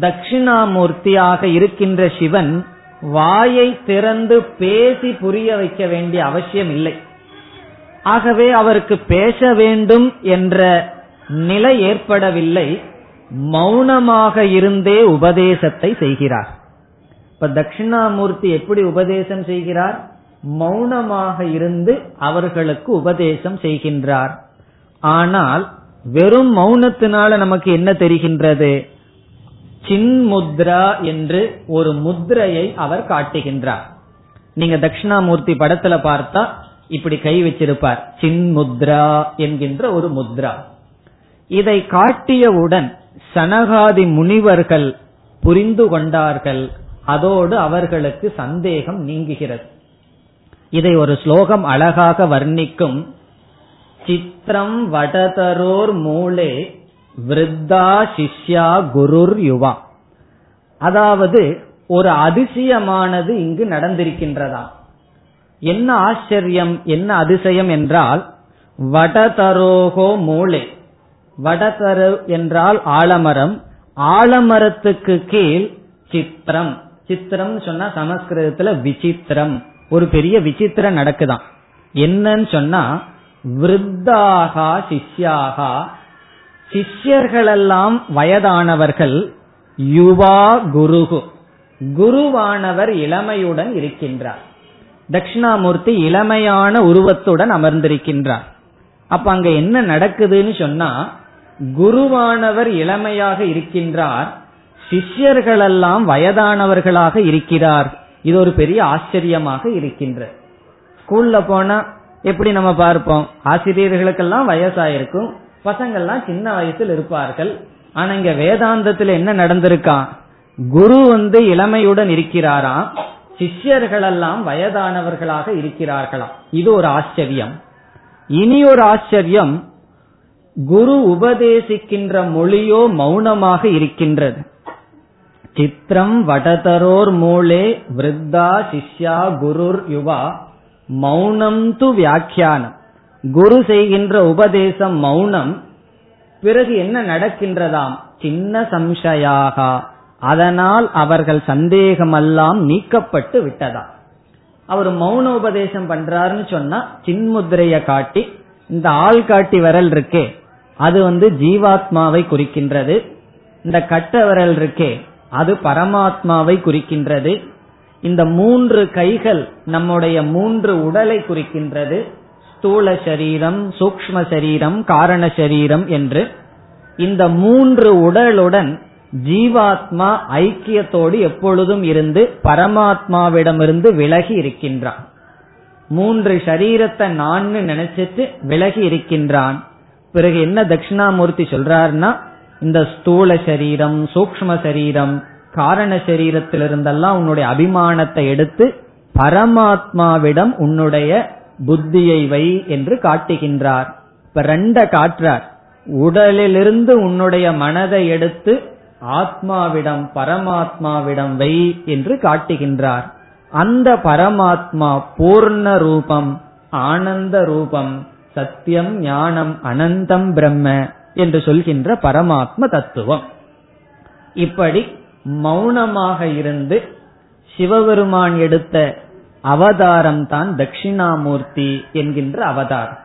Speaker 1: தட்சிணாமூர்த்தியாக இருக்கின்ற சிவன் வாயை திறந்து பேசி புரிய வைக்க வேண்டிய அவசியம் இல்லை. ஆகவே அவருக்கு பேச வேண்டும் என்ற நிலை ஏற்படவில்லை. மௌனமாக இருந்தே உபதேசத்தை செய்கிறார். இப்ப தட்சிணாமூர்த்தி எப்படி உபதேசம் செய்கிறார்? மௌனமாக இருந்து அவர்களுக்கு உபதேசம் செய்கின்றார். ஆனால் வெறும் மௌனத்தினால நமக்கு என்ன தெரிகின்றது? சின்முத்ரா என்று ஒரு முத்ரையை அவர் காட்டுகின்றார். நீங்க தட்சிணாமூர்த்தி படத்துல பார்த்தா இப்படி கை வச்சிருப்பார். சின்முத்ரா என்கின்ற ஒரு முத்ரா. இதை காட்டியவுடன் சனகாதி முனிவர்கள் புரிந்து கொண்டார்கள். அதோடு அவர்களுக்கு சந்தேகம் நீங்குகிறது. இதை ஒரு ஸ்லோகம் அழகாக வர்ணிக்கும். சித்திரம் வடதரோர் மூலே விருத்தா சிஷ்யா குருர் யுவா. அதாவது ஒரு அதிசயமானது இங்கு நடந்திருக்கின்றதா என்ன ஆச்சரியம் என்ன அதிசயம் என்றால் வடதரோகோ மூளை. வடதரு என்றால் ஆலமரம். ஆலமரத்துக்கு கீழ் சித்திரம். சித்திரம் சொன்னா சமஸ்கிருதத்துல விசித்திரம். ஒரு பெரிய விசித்திரம் நடக்குதான். என்னன்னு சொன்னா விருத்தாகா சிஷ்யாகா. சிஷ்யர்களெல்லாம் வயதானவர்கள் யுவா குருகு. குருவானவர் இளமையுடன் இருக்கின்றார். தட்சிணாமூர்த்தி இளமையான உருவத்துடன் அமர்ந்திருக்கின்றார். அப்ப அங்க என்ன நடக்குதுன்னு சொன்னா குருவானவர் இளமையாக இருக்கின்றார் சிஷ்யர்களெல்லாம் வயதானவர்களாக இருக்கிறார். இது ஒரு பெரிய ஆச்சரியமாக இருக்கின்ற ஸ்கூல்ல போனா எப்படி நம்ம பார்ப்போம்? ஆசிரியர்களுக்கெல்லாம் வயசாயிருக்கும் பசங்கள்லாம் சின்ன வயசில் இருப்பார்கள். ஆனா இங்க வேதாந்தத்துல என்ன நடந்திருக்கான் குரு வந்து இளமையுடன் இருக்கிறாராம். சிஷ்யர்களெல்லாம் வயதானவர்களாக இருக்கிறார்களாம். இது ஒரு ஆச்சரியம். இனி ஒரு ஆச்சரியம். குரு உபதேசிக்கின்ற மொழியோ மௌனமாக இருக்கின்றது. சித்திரம் வடதரோர் மூலே விருத்தா சிஷ்யா குருர் யுவா மௌனம் து வியாக்கியானம். குரு செய்கின்ற உபதேசம் மௌனம். பிறகு என்ன நடக்கின்றதாம்? சின்ன சம்சயாகா. அதனால் அவர்கள் சந்தேகமெல்லாம் நீக்கப்பட்டு விட்டதா? அவர் மௌன உபதேசம் பண்றாருன்னு சொன்னா சின்முத்திரைய காட்டி இந்த ஆள் காட்டி விரல் இருக்கே அது வந்து ஜீவாத்மாவை குறிக்கின்றது. இந்த கட்ட விரல் இருக்கே அது பரமாத்மாவை குறிக்கின்றது. இந்த மூன்று கைகள் நம்முடைய மூன்று உடலை குறிக்கின்றது. ஸ்தூல சரீரம் சூக்ம சரீரம் காரண சரீரம் என்று. இந்த மூன்று உடலுடன் ஜீவாத்மா ஐக்கியத்தோடு எப்பொழுதும் இருந்து பரமாத்மாவிடமிருந்து விலகி இருக்கின்றான். மூன்று சரீரத்தை நான் நினைச்சிட்டு விலகி இருக்கின்றான். பிறகு என்ன தட்சிணாமூர்த்தி சொல்றாருன்னா இந்த ஸ்தூல சரீரம் சூக்ம சரீரம் காரண சரீரத்திலிருந்தெல்லாம் உன்னுடைய அபிமானத்தை எடுத்து பரமாத்மாவிடம் உன்னுடைய புத்தியை வை என்று காட்டுகின்றார். இப்ப ரெண்ட காட்டுறார். உடலிலிருந்து உன்னுடைய மனதை எடுத்து ஆத்மாவிடம் பரமாத்மாவிடம் வை என்று காட்டுகின்றார். அந்த பரமாத்மா பூர்ண ரூபம் ஆனந்த ரூபம் சத்தியம் ஞானம் அனந்தம் பிரம்ம என்று சொல்கின்ற பரமாத்ம தத்துவம். இப்படி மௌனமாக இருந்து சிவபெருமான் எடுத்த அவதாரம் தான் தட்சிணாமூர்த்தி என்கின்ற அவதாரம்.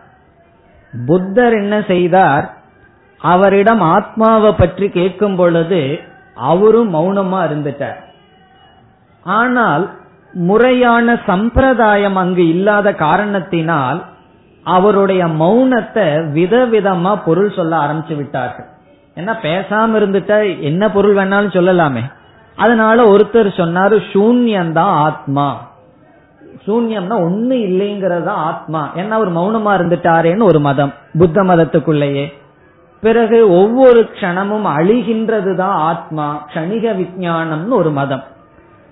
Speaker 1: புத்தர் என்ன செய்தார்? அவரிடம் ஆத்மாவை பற்றி கேட்கும் பொழுது அவரும் மௌனமா இருந்துட்டார். ஆனால் முறையான சம்பிரதாயம் அங்கு இல்லாத காரணத்தினால் அவருடைய மௌனத்தை விதவிதமா பொருள் சொல்ல ஆரம்பிச்சு விட்டார்கள். ஏன்னா பேசாம இருந்துட்டா என்ன பொருள் வேணாலும் சொல்லலாமே. அதனால ஒருத்தர் சொன்னாரு சூன்யம்தான் ஆத்மா. சூன்யம்னா ஒண்ணு இல்லைங்கிறதா ஆத்மா. ஏன்னா அவர் மௌனமா இருந்துட்டாரேன்னு ஒரு மதம். புத்த மதத்துக்குள்ளேயே. பிறகு ஒவ்வொரு க்ஷணமும் அழிகின்றதுதான் ஆத்மா கணிக விஜயானம்னு ஒரு மதம்.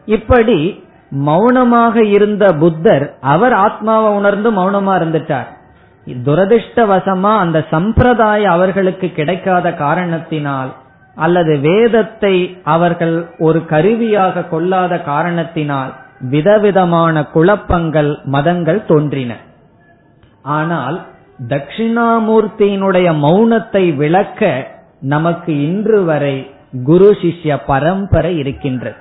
Speaker 1: இப்படி மௌனமாக இருந்த புத்தர் அவர் ஆத்மாவை உணர்ந்து மௌனமா இருந்துட்டார். துரதிருஷ்டவசமா அந்த சம்பிரதாயம் அவர்களுக்கு கிடைக்காத காரணத்தினால் அல்லது வேதத்தை அவர்கள் ஒரு கருவியாக கொள்ளாத காரணத்தினால் விதவிதமான குழப்பங்கள் மதங்கள் தோன்றின. ஆனால் தட்சிணாமூர்த்தியினுடைய மௌனத்தை விளக்க நமக்கு இன்று வரை குரு சிஷ்ய பரம்பரை இருக்கின்றது.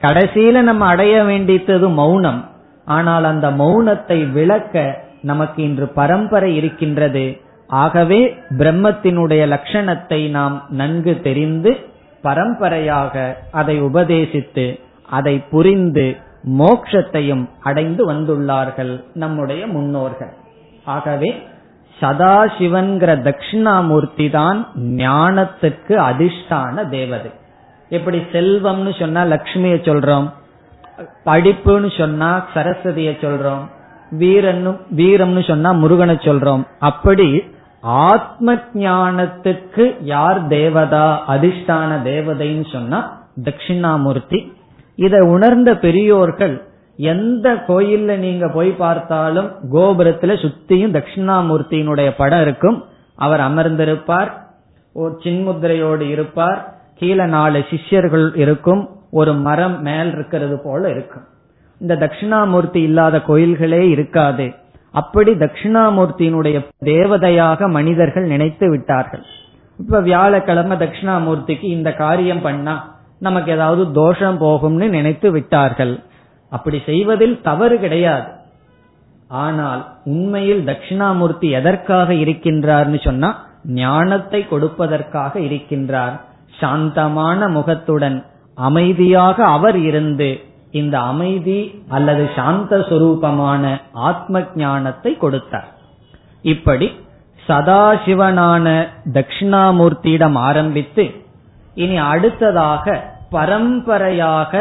Speaker 1: கடைசியில நம்ம அடைய வேண்டித்தது மௌனம். ஆனால் அந்த மௌனத்தை விளக்க நமக்கு இன்று பரம்பரை இருக்கின்றது. ஆகவே பிரம்மத்தினுடைய லட்சணத்தை நாம் நன்கு தெரிந்து பரம்பரையாக அதை உபதேசித்து அதை புரிந்து மோக்ஷத்தையும் அடைந்து வந்துள்ளார்கள் நம்முடைய முன்னோர்கள். ஆகவே சதாசிவன்கிற தட்சிணாமூர்த்தி தான் ஞானத்துக்கு அதிஷ்டான தேவதை. எப்படி செல்வம்னு சொன்னா லக்ஷ்மிய சொல்றோம் படிப்புன்னு சொன்னா சரஸ்வதிய சொல்றோம் வீரன்னு வீரம்னு சொன்னா முருகனை சொல்றோம். அப்படி ஆத்ம ஞானத்துக்கு யார் தேவதா அதிஷ்டான தேவதைன்னு சொன்னா தட்சிணாமூர்த்தி. இதை உணர்ந்த பெரியோர்கள் எந்த கோயில்ல நீங்க போய் பார்த்தாலும் கோபுரத்துல சுத்தியும் தட்சிணாமூர்த்தியினுடைய படம் இருக்கும். அவர் அமர்ந்திருப்பார். ஒரு சின்முத்திரையோடு இருப்பார். கீழே நாலு சிஷ்யர்கள் இருக்கும். ஒரு மரம் மேல் இருக்கிறது போல இருக்கும். இந்த தட்சிணாமூர்த்தி இல்லாத கோயில்களே இருக்காது. அப்படி தட்சிணாமூர்த்தியினுடைய தேவதையாக மனிதர்கள் நினைத்து விட்டார்கள். இப்ப வியாழக்கிழமை தட்சிணாமூர்த்திக்கு இந்த காரியம் பண்ணா நமக்கு ஏதாவது தோஷம் போகும்னு நினைத்து விட்டார்கள். அப்படி செய்வதில் தவறு கிடையாது. ஆனால் உண்மையில் தட்சிணாமூர்த்தி எதற்காக இருக்கின்றார்னு சொன்னா ஞானத்தை கொடுப்பதற்காக இருக்கின்றார். சாந்தமான முகத்துடன் அமைதியாக அவர் இருந்து இந்த அமைதி அல்லது சாந்த சுரூபமான ஆத்ம ஞானத்தை கொடுத்தார். இப்படி சதாசிவனான தட்சிணாமூர்த்தியிடம் ஆரம்பித்து இனி அடுத்ததாக பரம்பரையாக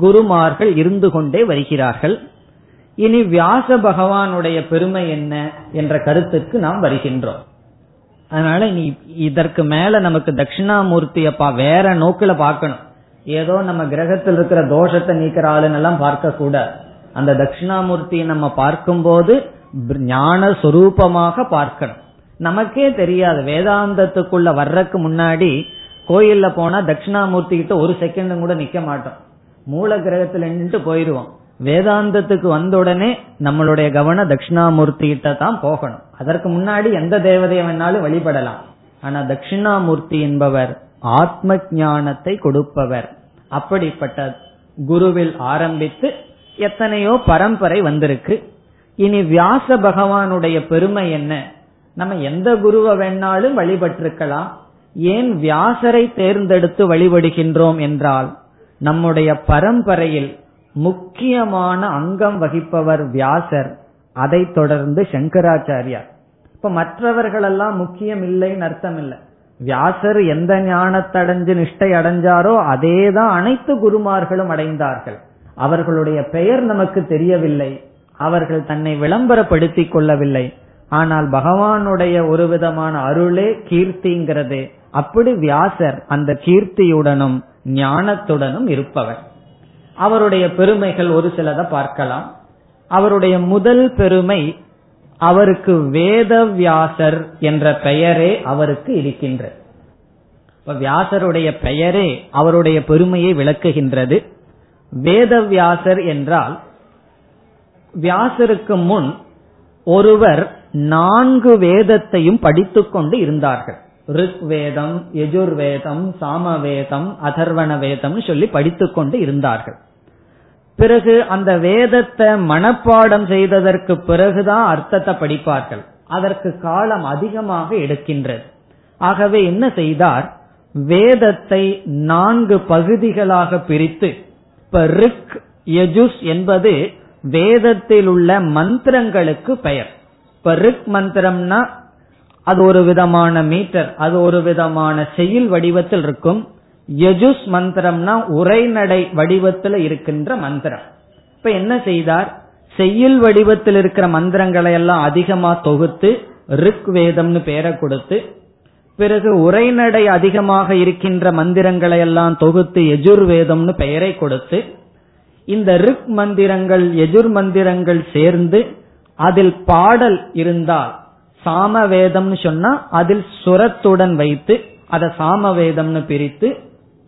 Speaker 1: குருமார்கள் இருந்து கொண்டே வருகிறார்கள். இனி வியாச பகவானுடைய பெருமை என்ன என்ற கருத்துக்கு நாம் வருகின்றோம். அதனால நீ இதற்கு மேல நமக்கு தட்சிணாமூர்த்தியப்பா வேற நோக்கில பார்க்கணும். ஏதோ நம்ம கிரகத்தில் இருக்கிற தோஷத்தை நீக்கிற ஆளுன்னெல்லாம் பார்க்க கூடாது அந்த தட்சிணாமூர்த்தியை நம்ம பார்க்கும்போது ஞான சொரூபமாக பார்க்கணும். நமக்கே தெரியாது. வேதாந்தத்துக்குள்ள வர்றதுக்கு முன்னாடி கோயில்ல போனா தட்சிணாமூர்த்தி கிட்ட ஒரு செகண்டும் கூட நிக்க மாட்டோம். மூல கிரகத்துல நின்று போயிருவோம். வேதாந்தத்துக்கு வந்த உடனே நம்மளுடைய கவனம் தட்சிணாமூர்த்தி கிட்ட தான் போகணும். அதற்கு முன்னாடி எந்த தேவதையை வேணாலும் வழிபடலாம். ஆனா தட்சிணாமூர்த்தி என்பவர் ஆத்ம ஞானத்தை கொடுப்பவர். அப்படிப்பட்ட குருவில் ஆரம்பித்து எத்தனையோ பரம்பரை வந்திருக்கு. இனி வியாச பகவானுடைய பெருமை என்ன? நம்ம எந்த குருவை வேணாலும் வழிபட்டிருக்கலாம். ஏன் வியாசரை தேர்ந்தெடுத்து வழிபடுகின்றோம் என்றால் நம்முடைய பரம்பரையில் முக்கியமான அங்கம் வகிப்பவர் வியாசர் அதைத் தொடர்ந்து சங்கராச்சாரியார். இப்ப மற்றவர்களெல்லாம் முக்கியம் இல்லைன்னு அர்த்தம் இல்லை. வியாசர் எந்த ஞானத்தடைஞ்சு நிஷ்டை அடைஞ்சாரோ அதேதான் அனைத்து குருமார்களும் அடைந்தார்கள். அவர்களுடைய பெயர் நமக்கு தெரியவில்லை. அவர்கள் தன்னை விளம்பரப்படுத்திக் கொள்ளவில்லை. ஆனால் பகவானுடைய ஒரு விதமான அருளே கீர்த்திங்கிறது. அப்படி வியாசர் அந்த கீர்த்தியுடனும் ஞானத்துடனும் இருப்பவர் அவருடைய பெருமைகள் ஒரு சிலதை பார்க்கலாம். அவருடைய முதல் பெருமை அவருக்கு வேதவியாசர் என்ற பெயரே அவருக்கு இருக்கின்றது. இப்ப வியாசருடைய பெயரே அவருடைய பெருமையை விளக்குகின்றது. வேதவியாசர் என்றால் வியாசருக்கு முன் ஒருவர் நான்கு வேதத்தையும் படித்துக்கொண்டு இருந்தார்கள். ரிக் வேதம் சாமவேதம் வேதம் அதர்வண வேதம் சொல்லி படித்துக்கொண்டு இருந்தார்கள். பிறகு அந்த வேதத்தை மனப்பாடம் செய்ததற்கு பிறகுதான் அர்த்தத்தை படிப்பார்கள். அதற்கு காலம் அதிகமாக எடுக்கின்றது. ஆகவே என்ன செய்தார்? வேதத்தை நான்கு பகுதிகளாக பிரித்து இப்ப ரிக் யஜுஸ் என்பது வேதத்தில் உள்ள மந்திரங்களுக்கு பெயர். இப்ப ரிக் மந்திரம்னா அது ஒரு விதமான மீட்டர் அது ஒரு விதமான செயல் வடிவத்தில் இருக்கும். யஜுஸ் மந்திரம்னா உரைநடை வடிவத்தில் இருக்கின்ற மந்திரம். இப்ப என்ன செய்தார்? செய்யுள் வடிவத்தில் இருக்கிற மந்திரங்களை எல்லாம் அதிகமா தொகுத்து ரிக் வேதம்னு பெயரை கொடுத்து பிறகு உரைநடை அதிகமாக இருக்கின்ற மந்திரங்களை எல்லாம் தொகுத்து எஜுர்வேதம்னு பெயரை கொடுத்து இந்த ரிக் மந்திரங்கள் எஜுர் மந்திரங்கள் சேர்ந்து அதில் பாடல் இருந்தால் சாமவேதம்னு சொன்னா அதில் சுரத்துடன் வைத்து அதை சாமவேதம்னு பிரித்து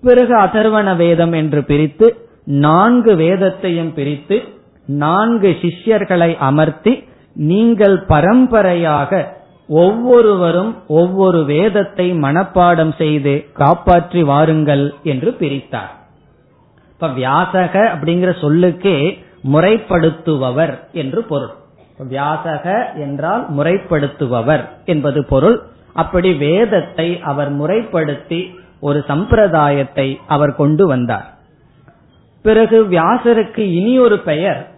Speaker 1: பிறகு அதர்வண வேதம் என்று பிரித்து நான்கு வேதத்தையும் பிரித்து நான்கு சிஷ்யர்களை அமர்த்தி நீங்கள் பரம்பரையாக ஒவ்வொருவரும் ஒவ்வொரு வேதத்தை மனப்பாடம் செய்து காப்பாற்றி வாருங்கள் என்று பிரித்தார். இப்ப வியாசக அப்படிங்கிற சொல்லுக்கே முறைப்படுத்துபவர் என்று பொருள். வியாசக என்றால் முறைப்படுத்துபவர் என்பது பொருள். அப்படி வேதத்தை அவர் முறைப்படுத்தி ஒரு சம்பிரதாயத்தை அவர் கொண்டு வந்தார். பிறகு வியாசருக்கு இனி ஒரு பெயர்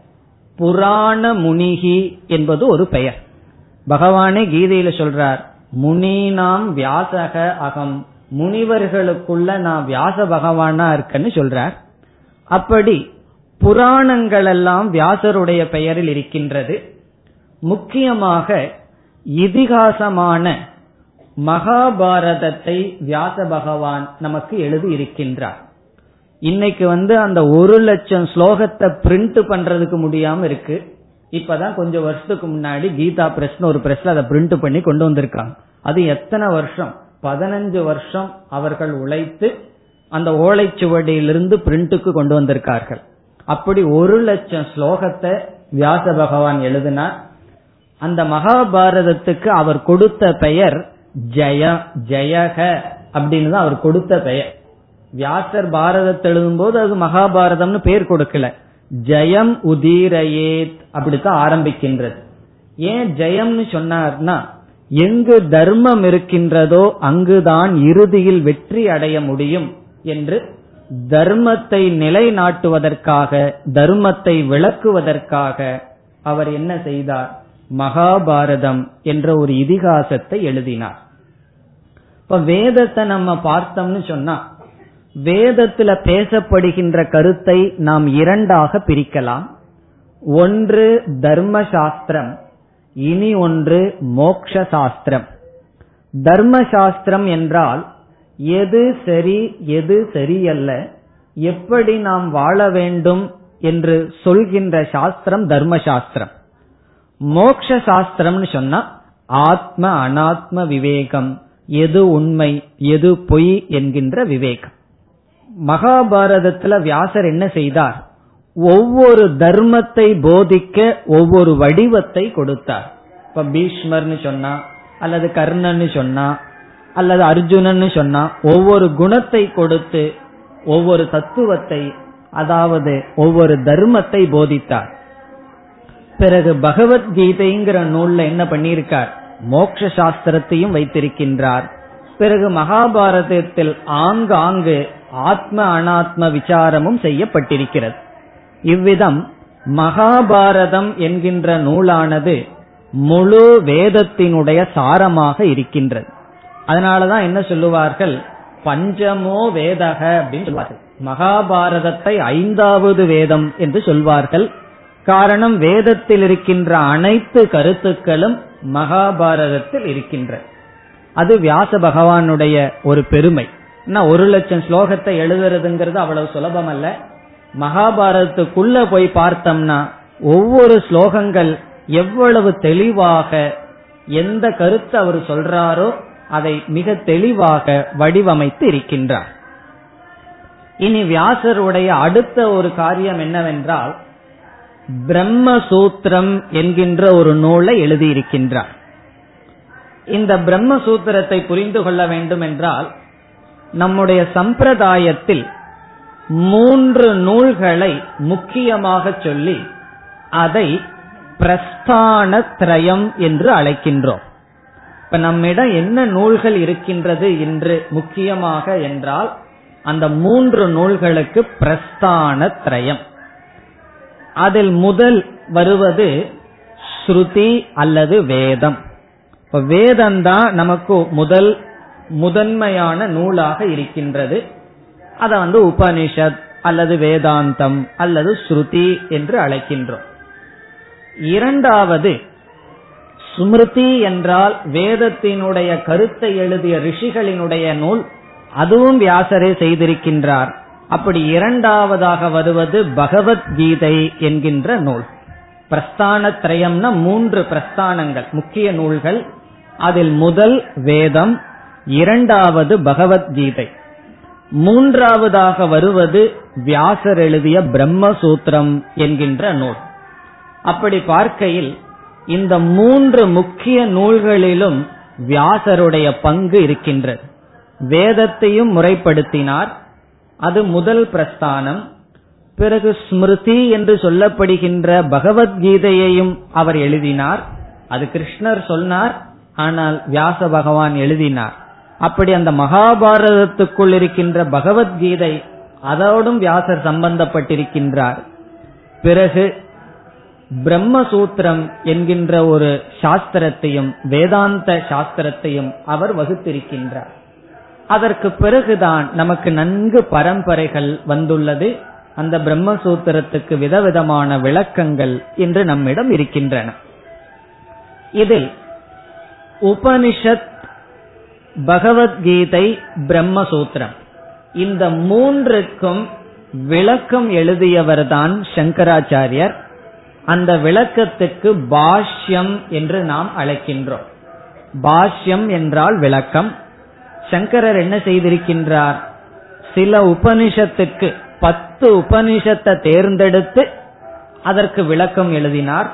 Speaker 1: புராண முனிகி என்பது ஒரு பெயர். பகவானே கீதையில சொல்றார் முனீனாம் வியாசக அகம் முனிவர்களுக்குள்ள நான் வியாச பகவானா இருக்கன்னு சொல்றார். அப்படி புராணங்கள் எல்லாம் வியாசருடைய பெயரில் இருக்கின்றது. முக்கியமாக இதிகாசமான மகாபாரதத்தை வியாச பகவான் நமக்கு எழுதி இருக்கின்றார் இன்னைக்கு வந்து அந்த ஒரு லட்சம் ஸ்லோகத்தை பிரிண்ட் பண்றதுக்கு முடியாம இருக்கு. இப்பதான் கொஞ்சம் வருஷத்துக்கு முன்னாடி கீதா பிரஸ்னு ஒரு பிரஸ்ல அதை பிரிண்ட் பண்ணி கொண்டு வந்திருக்காங்க. அது எத்தனை வருஷம்? பதினஞ்சு வருஷம் அவர்கள் உழைத்து அந்த ஓலைச்சுவடியிலிருந்து பிரிண்ட்டுக்கு கொண்டு வந்திருக்கார்கள். அப்படி ஒரு லட்சம் ஸ்லோகத்தை வியாச பகவான் எழுதினார். அந்த மகாபாரதத்துக்கு அவர் கொடுத்த பெயர் ஜெய ஜெயக அப்படின்னு தான் அவர் கொடுத்த பெயர். வியாசர் பாரதத்தை எழுதும் போது அது மகாபாரதம்னு பேர் கொடுக்கல. ஜெயம் உதீரயேத் அப்படித்தான் ஆரம்பிக்கின்றது. ஏன் ஜெயம்னு சொன்னார்னா எங்கு தர்மம் இருக்கின்றதோ அங்குதான் இறுதியில் வெற்றி அடைய முடியும் என்று தர்மத்தை நிலைநாட்டுவதற்காக தர்மத்தை விளக்குவதற்காக அவர் என்ன செய்தார்? மகாபாரதம் என்ற ஒரு இதிகாசத்தை எழுதினார். இப்ப வேதத்தை நம்ம பார்த்தோம்னு சொன்னா வேதத்துல பேசப்படுகின்ற கருத்தை நாம் இரண்டாக பிரிக்கலாம். ஒன்று தர்ம சாஸ்திரம் இனி ஒன்று மோக்ஷ சாஸ்திரம் தர்ம சாஸ்திரம் என்றால் எது சரி எது சரியல்ல எப்படி நாம் வாழ வேண்டும் என்று சொல்கின்ற சாஸ்திரம் தர்ம சாஸ்திரம் மோக்ஷ சாஸ்திரம்னு சொன்னா ஆத்ம அனாத்ம விவேகம் எது உண்மை எது பொய் என்கின்ற விவேகம். மகாபாரதத்துல வியாசர் என்ன செய்தார்? ஒவ்வொரு தர்மத்தை போதிக்க ஒவ்வொரு வடிவத்தை கொடுத்தார். இப்ப பீஷ்மர்னு சொன்னா அல்லது கர்ணன்னு சொன்னா அல்லது அர்ஜுனன்னு சொன்னா ஒவ்வொரு குணத்தை கொடுத்து ஒவ்வொரு தத்துவத்தை அதாவது ஒவ்வொரு தர்மத்தை போதித்தார். பிறகு பகவத்கீதைங்கிற நூல்ல என்ன பண்ணியிருக்கார்? மோக்ஷ சாஸ்திரத்தையும் வைத்திருக்கின்றார். பிறகு மகாபாரதத்தில் ஆங்காங்கு ஆத்ம அனாத்ம விசாரமும் செய்யப்பட்டிருக்கிறது. இவ்விதம் மகாபாரதம் என்கின்ற நூலானது முழு வேதத்தினுடைய சாரமாக இருக்கின்றது. அதனாலதான் என்ன சொல்லுவார்கள்? பஞ்சமோ வேதக அப்படின்னு சொல்வார்கள். மகாபாரதத்தை ஐந்தாவது வேதம் என்று சொல்வார்கள். காரணம் வேதத்தில் இருக்கின்ற அனைத்து கருத்துக்களும் மகாபாரதத்தில் இருக்கின்ற. அது வியாச பகவானுடைய ஒரு பெருமை. ஒரு லட்சம் ஸ்லோகத்தை எழுதுறதுங்கிறது அவ்வளவு சுலபம் அல்ல மகாபாரதத்துக்குள்ள போய் பார்த்தோம்னா ஒவ்வொரு ஸ்லோகங்கள் எவ்வளவு தெளிவாக எந்த கருத்தை அவர் சொல்றாரோ அதை மிக தெளிவாக வடிவமைத்து இருக்கின்றார். இனி வியாசருடைய அடுத்த ஒரு காரியம் என்னவென்றால் பிரம்மசூத்திரம் என்கின்ற ஒரு நூலை எழுதியிருக்கின்றார். இந்த பிரம்மசூத்திரத்தை புரிந்து கொள்ள வேண்டும் என்றால் நம்முடைய சம்பிரதாயத்தில் மூன்று நூல்களை முக்கியமாக சொல்லி அதை பிரஸ்தான திரயம் என்று அழைக்கின்றோம். இப்ப நம்மிடம் என்ன நூல்கள் இருக்கின்றது என்று முக்கியமாக என்றால் அந்த மூன்று நூல்களுக்கு பிரஸ்தான திரயம் அதில் முதல் வருவது ஸ்ருதி அல்லது வேதம். இப்ப வேதம் தான் நமக்கு முதல் முதன்மையான நூலாக இருக்கின்றது. அதை வந்து உபனிஷத் அல்லது வேதாந்தம் அல்லது ஸ்ருதி என்று அழைக்கின்றோம். இரண்டாவது ஸ்மிருதி என்றால் வேதத்தினுடைய கருத்தை எழுதிய ரிஷிகளினுடைய நூல் அதுவும் வியாசரே செய்திருக்கின்றார். அப்படி இரண்டாவதாக வருவது பகவத்கீதை என்கின்ற நூல். பிரஸ்தான திரயம்னா மூன்று பிரஸ்தானங்கள் முக்கிய நூல்கள். அதில் முதல் வேதம் இரண்டாவது பகவத்கீதை மூன்றாவதாக வருவது வியாசர் எழுதிய பிரம்மசூத்திரம் என்கின்ற நூல். அப்படி பார்க்கையில் இந்த மூன்று முக்கிய நூல்களிலும் வியாசருடைய பங்கு இருக்கின்றது. வேதத்தையும் முறைப்படுத்தினார் அது முதல் பிரஸ்தானம். பிறகு ஸ்மிருதி என்று சொல்லப்படுகின்ற பகவத்கீதையையும் அவர் எழுதினார். அது கிருஷ்ணர் சொன்னார் ஆனால் வியாச பகவான் எழுதினார். அப்படி அந்த மகாபாரதத்துக்குள் இருக்கின்ற பகவத்கீதை அதோடும் வியாசர் சம்பந்தப்பட்டிருக்கின்றார். பிறகு பிரம்மசூத்திரம் என்கின்ற ஒரு சாஸ்திரத்தையும் வேதாந்த சாஸ்திரத்தையும் அவர் வகுத்திருக்கின்றார். அதற்கு பிறகுதான் நமக்கு நன்கு பரம்பரைகள் வந்துள்ளது. அந்த பிரம்மசூத்திரத்துக்கு விதவிதமான விளக்கங்கள் என்று நம்மிடம் இருக்கின்றன. இதில் உபனிஷத் பகவத்கீதை பிரம்மசூத்திரம். இந்த மூன்றுக்கும் விளக்கம் எழுதியவர்தான் சங்கராச்சாரியர். அந்த விளக்கத்துக்கு பாஷ்யம் என்று நாம் அழைக்கின்றோம். பாஷ்யம் என்றால் விளக்கம். சங்கரர் என்ன செய்திருக்கின்றார்? சில உபனிஷத்துக்கு பத்து உபனிஷத்தை தேர்ந்தெடுத்து அதற்கு விளக்கம் எழுதினார்.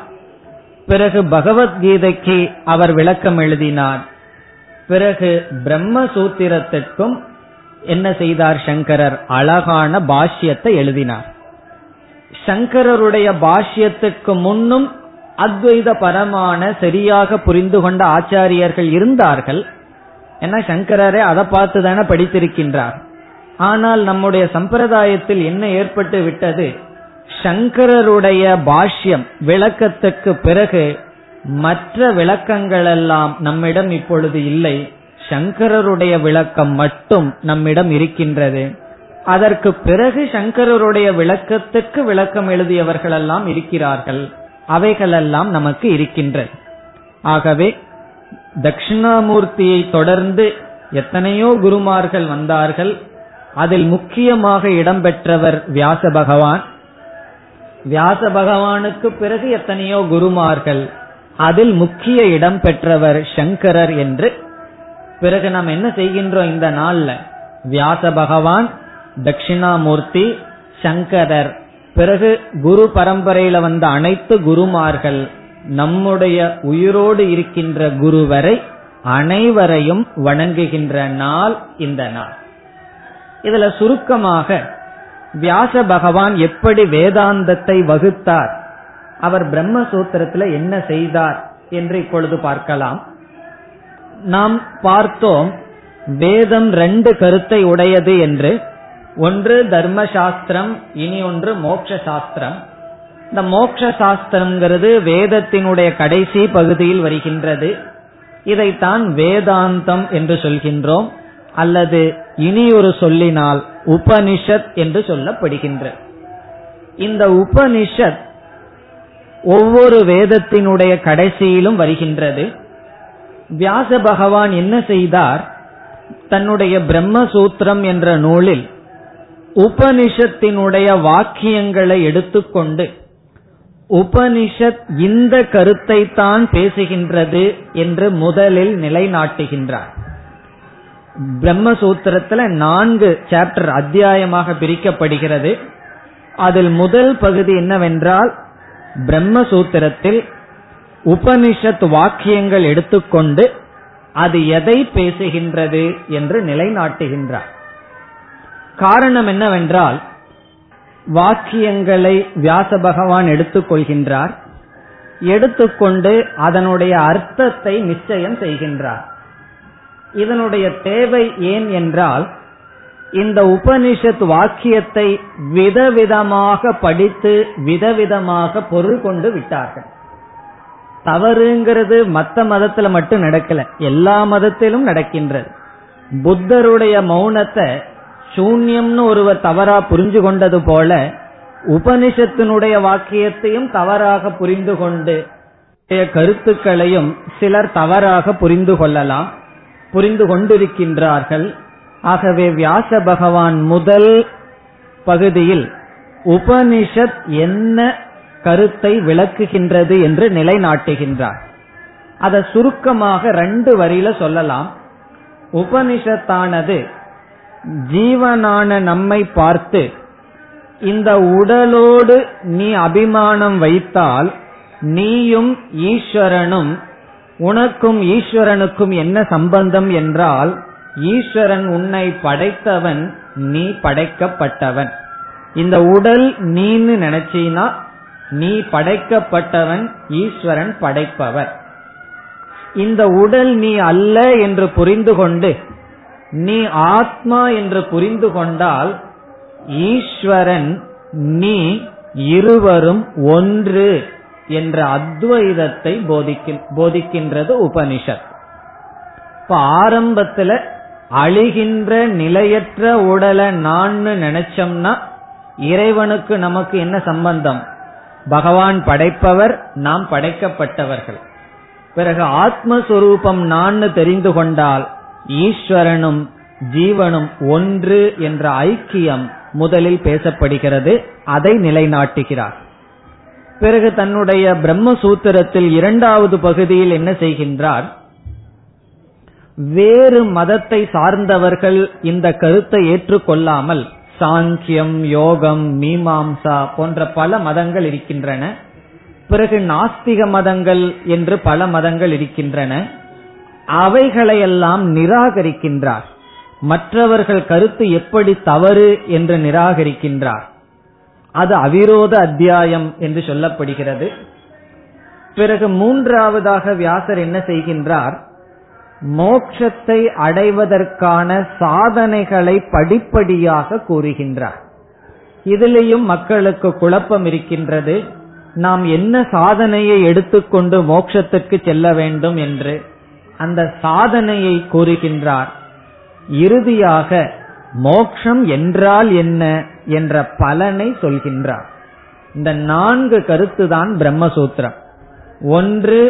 Speaker 1: பிறகு பகவத்கீதைக்கு அவர் விளக்கம் எழுதினார். பிறகு பிரம்மசூத்திரத்திற்கும் என்ன செய்தார் சங்கரர்? அழகான பாஷ்யத்தை எழுதினார். சங்கரருடைய பாஷ்யத்துக்கு முன்னும் அத்வைத பரமான சரியாக புரிந்து கொண்ட ஆச்சாரியர்கள் இருந்தார்கள். ஏன்னா சங்கரரே அதை பார்த்து தானே படித்திருக்கின்றார். ஆனால் நம்முடைய சம்பிரதாயத்தில் என்ன ஏற்பட்டு விட்டது? சங்கரருடைய பாஷ்யம் விளக்கத்துக்கு பிறகு மற்ற விளக்கங்கள் எல்லாம் நம்மிடம் இப்பொழுது இல்லை. சங்கரருடைய விளக்கம் மட்டும் நம்மிடம் இருக்கின்றது. அதற்கு பிறகு சங்கரருடைய விளக்கத்துக்கு விளக்கம் எழுதியவர்களெல்லாம் இருக்கிறார்கள். அவைகளெல்லாம் நமக்கு இருக்கின்றது. ஆகவே தட்சிணாமூர்த்தியை தொடர்ந்து எத்தனையோ குருமார்கள் வந்தார்கள். அதில் முக்கியமாக இடம்பெற்றவர் வியாச பகவான் வியாச பகவானுக்கு பிறகு எத்தனையோ குருமார்கள். அதில் முக்கிய இடம் பெற்றவர் சங்கரர் என்று. பிறகு நாம் என்ன செய்கின்றோம் இந்த நாள்ல? வியாச பகவான் தட்சிணாமூர்த்தி சங்கரர். பிறகு குரு பரம்பரையில வந்த அனைத்து குருமார்கள் நம்முடைய உயிரோடு இருக்கின்ற குருவரை அனைவரையும் வணங்குகின்ற நாள் இந்த நாள். இதுல சுருக்கமாக வியாச பகவான் எப்படி வேதாந்தத்தை வகுத்தார் அவர் பிரம்மசூத்திரத்துல என்ன செய்தார் என்று இப்பொழுது பார்க்கலாம். நாம் பார்த்தோம் வேதம் ரெண்டு கருத்தை உடையது என்று ஒன்று தர்ம சாஸ்திரம் இனி ஒன்று மோட்ச சாஸ்திரம் இந்த மோட்ச சாஸ்திரம்ங்கிறது வேதத்தினுடைய கடைசி பகுதியில் வருகின்றது. இதைத்தான் வேதாந்தம் என்று சொல்கின்றோம். அல்லது இனி ஒரு சொல்லினால் உபனிஷத் என்று சொல்லப்படுகின்ற. இந்த உபனிஷத் ஒவ்வொரு வேதத்தினுடைய கடைசியிலும் வருகின்றது. வியாச பகவான் என்ன செய்தார்? தன்னுடைய பிரம்மசூத்திரம் என்ற நூலில் உபனிஷத்தினுடைய வாக்கியங்களை எடுத்துக்கொண்டு உபனிஷத் இந்த கருத்தை தான் பேசுகின்றது என்று முதலில் நிலைநாட்டுகின்றார். பிரம்மசூத்திரத்துல நான்கு சாப்டர் அத்தியாயமாக பிரிக்கப்படுகிறது. அதில் முதல் பகுதி என்னவென்றால் பிரம்மசூத்திரத்தில் உபனிஷத் வாக்கியங்கள் எடுத்துக்கொண்டு அது எதை பேசுகின்றது என்று நிலைநாட்டுகின்றார். காரணம் என்னவென்றால் வாக்கியங்களை வியாச பகவான் எடுத்துக்கொள்கின்றார். எடுத்துக்கொண்டு அதனுடைய அர்த்தத்தை நிச்சயம் செய்கின்றார். இதனுடைய தேவை ஏன் என்றால் இந்த உபனிஷத் வாக்கியத்தை விதவிதமாக படித்து விதவிதமாக பொருள் கொண்டு விட்டார்கள். தவறுங்கிறது மற்ற மதத்துல மட்டும் நடக்கல எல்லா மதத்திலும் நடக்கின்றது. புத்தருடைய மௌனத்தை சூன்யம்னு ஒருவர் தவறா புரிஞ்சு கொண்டது போல உபனிஷத்தினுடைய வாக்கியத்தையும் தவறாக புரிந்து கொண்டு கருத்துக்களையும் சிலர் தவறாக புரிந்து கொள்ளலாம் புரிந்து கொண்டிருக்கின்றார்கள். ஆகவே வியாச பகவான் முதல் பகுதியில் உபனிஷத் என்ன கருத்தை விளக்குகின்றது என்று நிலைநாட்டுகின்றார். அதை சுருக்கமாக ரெண்டு வரியில சொல்லலாம். உபனிஷத்தானது ஜீவனான நம்மை பார்த்து இந்த உடலோடு நீ அபிமானம் வைத்தால் நீயும் ஈஸ்வரனும் உனக்கும் ஈஸ்வரனுக்கும் என்ன சம்பந்தம் என்றால் ஈஸ்வரன் உன்னை படைத்தவன் நீ படைக்கப்பட்டவன். இந்த உடல் நீன்னு நினைச்சினா நீ படைக்கப்பட்டவன் ஈஸ்வரன் படைப்பவர். இந்த உடல் நீ அல்ல என்று புரிந்து கொண்டு நீ ஆத்மா என்று புரிந்து கொண்டால் ஈஸ்வரன் நீ இருவரும் ஒன்று என்ற அத்வைதத்தை போதிக்கின்றது உபனிஷத். இப்ப ஆரம்பத்துல அழிகின்ற நிலையற்ற உடலை நான் நினைச்சோம்னா இறைவனுக்கு நமக்கு என்ன சம்பந்தம்? பகவான் படைப்பவர் நாம் படைக்கப்பட்டவர்கள். பிறகு ஆத்மஸ்வரூபம் நான் தெரிந்து கொண்டால் ஈஸ்வரனும் ஜீவனும் ஒன்று என்ற ஐக்கியம் முதலில் பேசப்படுகிறது அதை நிலைநாட்டுகிறார். பிறகு தன்னுடைய பிரம்மசூத்திரத்தில் இரண்டாவது பகுதியில் என்ன செய்கின்றார்? வேறு மதத்தை சார்ந்தவர்கள் இந்த கருத்தை ஏற்றுக்கொள்ளாமல் சாங்கியம் யோகம் மீமாம்சா போன்ற பல மதங்கள் இருக்கின்றன. பிறகு நாஸ்திக மதங்கள் என்று பல மதங்கள் இருக்கின்றன. அவைகளையெல்லாம் நிராகரிக்கின்றார். மற்றவர்கள் கருத்து எப்படி தவறு என்று நிராகரிக்கின்றார். அது அவிரோத அத்தியாயம் என்று சொல்லப்படுகிறது. பிறகு மூன்றாவதாக வியாசர் என்ன செய்கின்றார்? மோட்சத்தை அடைவதற்கான சாதனைகளை படிப்படியாக கூறுகின்றார். இதிலேயும் மக்களுக்கு குழப்பம் இருக்கின்றது. நாம் என்ன சாதனையை எடுத்துக்கொண்டு மோட்சத்திற்கு செல்ல வேண்டும் என்று. அந்த சாதனையை கூறுகின்றார். இறுதியாக மோக்ஷம் என்றால் என்ன என்ற பலனை சொல்கின்றார். இந்த நான்கு கருத்து தான் பிரம்மசூத்திரம். ஒன்று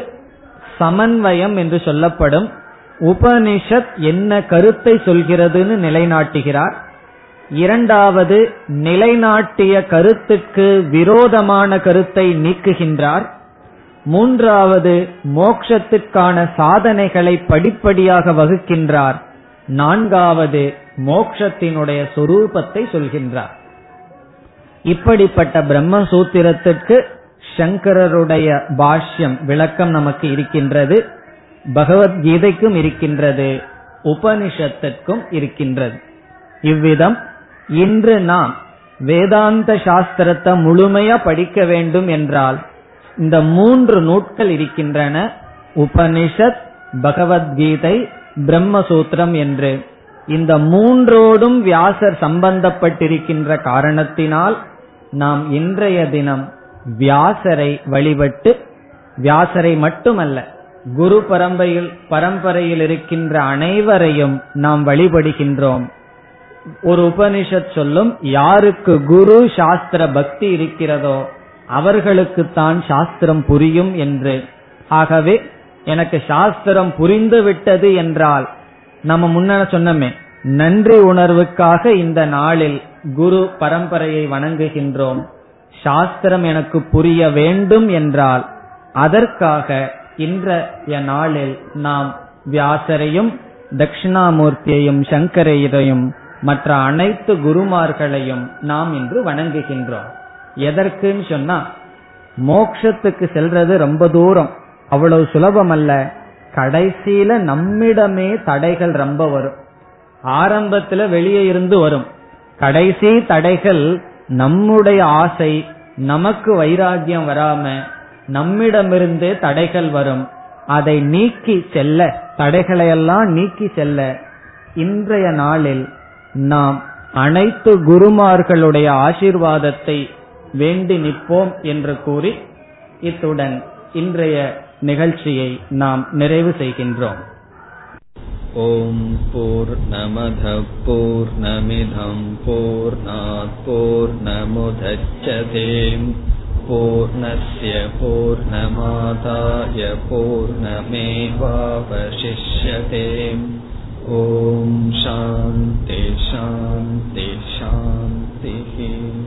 Speaker 1: சமன்வயம் என்று சொல்லப்படும். உபனிஷத் என்ன கருத்தை சொல்கிறதுன்னு நிலைநாட்டுகிறார். இரண்டாவது நிலைநாட்டிய கருத்துக்கு விரோதமான கருத்தை நீக்குகின்றார். மூன்றாவது மோக்ஷத்துக்கான சாதனைகளை படிப்படியாக வகுக்கின்றார். நான்காவது மோக்ஷத்தினுடைய சொரூபத்தை சொல்கின்றார். இப்படிப்பட்ட பிரம்மசூத்திரத்திற்கு சங்கரருடைய பாஷ்யம் விளக்கம் நமக்கு இருக்கின்றது பகவத்கீதைக்கும் இருக்கின்றது உபனிஷத்திற்கும் இருக்கின்றது. இவ்விதம் இன்று நாம் வேதாந்த சாஸ்திரத்தை முழுமையா படிக்க வேண்டும் என்றால் இந்த மூன்று நூட்கள் இருக்கின்றன. உபனிஷத் பகவத்கீதை பிரம்மசூத்திரம் என்று. இந்த மூன்றோடும் வியாசர் சம்பந்தப்பட்டிருக்கின்ற காரணத்தினால் நாம் இன்றைய தினம் வியாசரை வழிபட்டு வியாசரை மட்டுமல்ல குரு பரம்பரையில் பரம்பரையில் இருக்கின்ற அனைவரையும் நாம் வழிபடுகின்றோம். ஒரு உபனிஷத் சொல்லும் யாருக்கு குரு சாஸ்திர பக்தி இருக்கிறதோ அவர்களுக்குத்தான் சாஸ்திரம் புரியும் என்று. ஆகவே எனக்கு சாஸ்திரம் புரிந்து விட்டது என்றால் நம்ம முன்ன சொன்னமே நன்றி உணர்வுக்காக இந்த நாளில் குரு பரம்பரையை வணங்குகின்றோம். சாஸ்திரம் எனக்கு புரிய வேண்டும் என்றால் அதற்காக இன்றைய நாளில் நாம் வியாசரையும் தட்சிணாமூர்த்தியையும் சங்கரையரையும் மற்ற அனைத்து குருமார்களையும் நாம் இன்று வணங்குகின்றோம். எதற்குன்னு சொன்னா மோக்ஷத்துக்கு செல்றது ரொம்ப தூரம். அவ்வளவு சுலபம் அல்ல கடைசியில நம்மிடமே தடைகள் ரொம்ப வரும். ஆரம்பத்துல வெளியே இருந்து வரும். கடைசி தடைகள் நம்முடைய ஆசை நமக்கு வைராகியம் வராம நம்மிடமிருந்தே தடைகள் வரும். அதை நீக்கி செல்ல தடைகளையெல்லாம் நீக்கி செல்ல இன்றைய நாளில் நாம் அனைத்து குருமார்களுடைய ஆசீர்வாதத்தை வேண்டி நிற்போம் என்று கூறி இத்துடன் இன்றைய நிகழ்ச்சியை நாம் நிறைவு செய்கின்றோம்
Speaker 2: ஓம் போர் நமத போர் நமிதம் போர் போர் நமுதச்சதேம் பூர்ணய பூர்ணமாதாய பூர்ணமேவாவசிஷ்யதேம் ஓம் சாந்தி சாந்தி சாந்தி शान्तिः